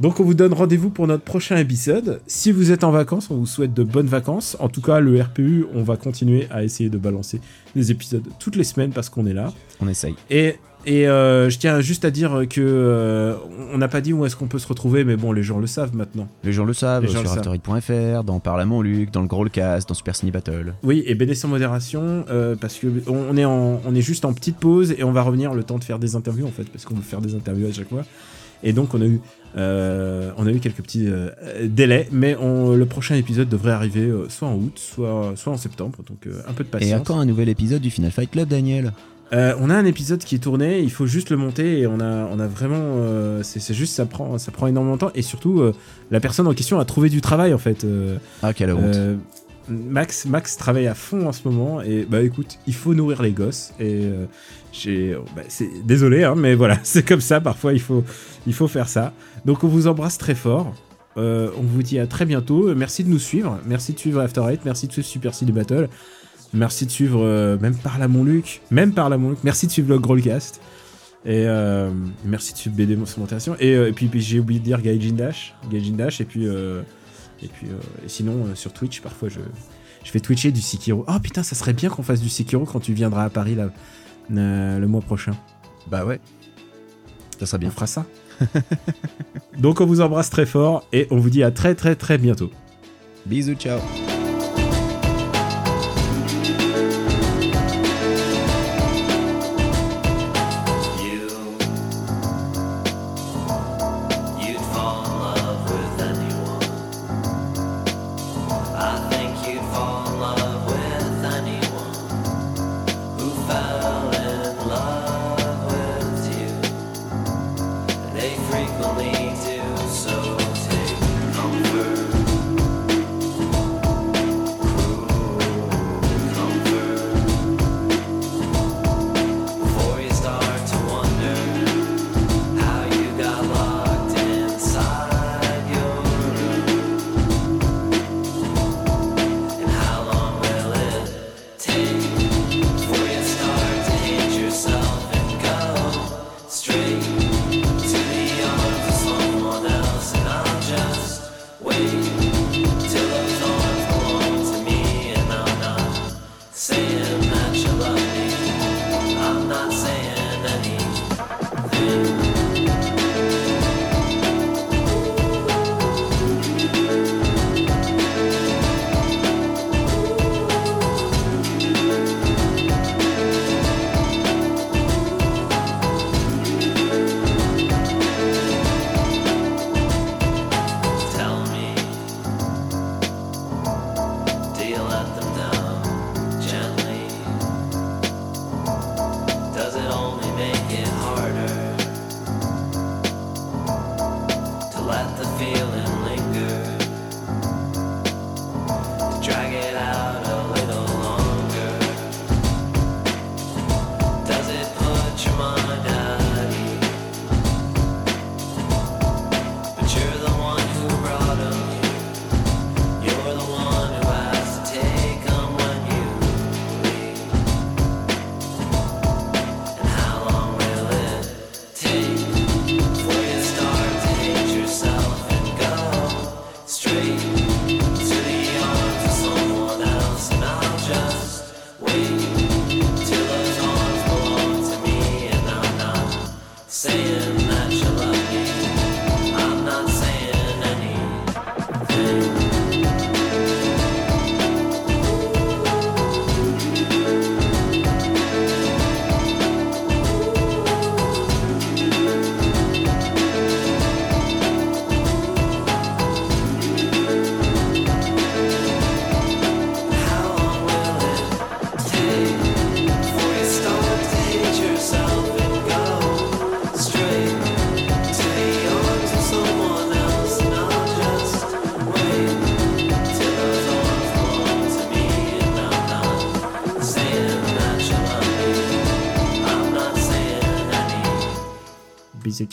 Speaker 4: Donc on vous donne rendez-vous pour notre prochain épisode. Si vous êtes en vacances, on vous souhaite de bonnes vacances. En tout cas, le RPU, on va continuer à essayer de balancer des épisodes toutes les semaines parce qu'on est là.
Speaker 5: On essaye.
Speaker 4: Et, et euh, je tiens juste à dire que euh, on n'a pas dit où est-ce qu'on peut se retrouver, mais bon, les gens le savent maintenant.
Speaker 5: Les gens le savent,
Speaker 4: gens
Speaker 5: sur
Speaker 4: le
Speaker 5: afterite.fr, dans Parle à mon Luc, dans le Growlcast, dans Super Cine Battle.
Speaker 4: Oui, et BD sans modération, euh, parce que on on est, en, on est juste en petite pause et on va revenir le temps de faire des interviews en fait, parce qu'on veut faire des interviews à chaque fois. Et donc on a eu, euh, on a eu quelques petits euh, délais, mais on- le prochain épisode devrait arriver euh, soit en août, soit, soit en septembre, donc un peu de
Speaker 5: Et
Speaker 4: patience.
Speaker 5: quand un nouvel épisode du Final Fight Club, Daniel
Speaker 4: Euh, on a un épisode qui est tourné, il faut juste le monter et on a, on a vraiment, euh, c'est juste ça prend, ça prend énormément de temps et surtout euh, la personne en question a trouvé du travail en fait.
Speaker 7: Ah, quelle honte.
Speaker 4: Euh, Max, Max travaille à fond en ce moment et bah écoute, il faut nourrir les gosses et euh, j'ai, bah, c'est désolé hein, mais voilà, c'est comme ça. Parfois il faut, il faut faire ça. Donc on vous embrasse très fort. Euh, on vous dit à très bientôt. Merci de nous suivre. Merci de suivre After Eight. Merci de suivre Super City Battle. Merci de suivre euh, même par là mon Luc. Même par là mon Luc. Merci de suivre le Growlcast. Et euh, merci de suivre BD Montation. Et, euh, et puis, puis j'ai oublié de dire Gaijin Dash. Gaijin Dash. Et puis, euh, et puis euh, et sinon euh, sur Twitch, parfois je, je fais Twitcher du Sekiro. Oh putain, ça serait bien qu'on fasse du Sekiro quand tu viendras à Paris là, euh, le mois prochain.
Speaker 7: Bah ouais. Ça serait
Speaker 4: On
Speaker 7: bien.
Speaker 4: fera ça. Donc on vous embrasse très fort et on vous dit à très très très bientôt.
Speaker 7: Bisous, ciao.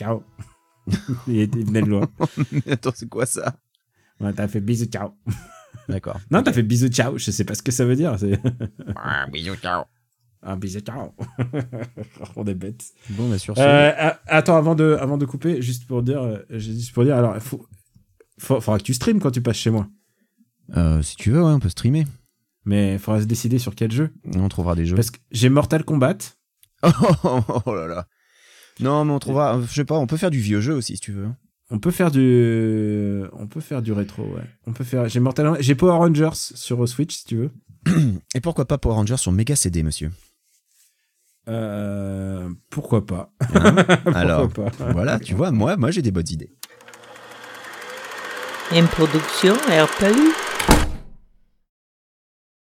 Speaker 4: Ciao. il, venait de loin.
Speaker 7: Attends, c'est quoi ça?
Speaker 4: Ouais, t'as fait bisous, ciao.
Speaker 7: D'accord.
Speaker 4: Non, t'as fait bisous, ciao. Je sais pas ce que ça veut dire. c'est-
Speaker 7: Ah, bisous, ciao.
Speaker 4: Un bisou, ciao. On est bêtes.
Speaker 7: Bon, bah sur ce.
Speaker 4: Euh, attends, avant de, avant de couper, juste pour dire, euh, juste pour dire, alors, il faut, faut- faudra que tu streames quand tu passes chez moi.
Speaker 7: euh, si tu veux, ouais, on peut streamer.
Speaker 4: Mais il faudra se décider sur quel jeu.
Speaker 7: On trouvera des jeux.
Speaker 4: Parce que j'ai Mortal Kombat.
Speaker 7: oh là là. Non, mais on trouvera. Je sais pas, on peut faire du vieux jeu aussi si tu veux.
Speaker 4: On peut faire du, on peut faire du rétro, ouais. On peut faire, j'ai Mortal, j'ai Power Rangers sur Switch si tu veux.
Speaker 7: Et pourquoi pas Power Rangers sur Mega CD, monsieur?
Speaker 4: Euh, pourquoi pas?
Speaker 7: Hein?
Speaker 4: Pourquoi
Speaker 7: Alors,
Speaker 4: pas?
Speaker 7: voilà, tu vois, moi, moi j'ai des bonnes idées.
Speaker 1: Une production RPU.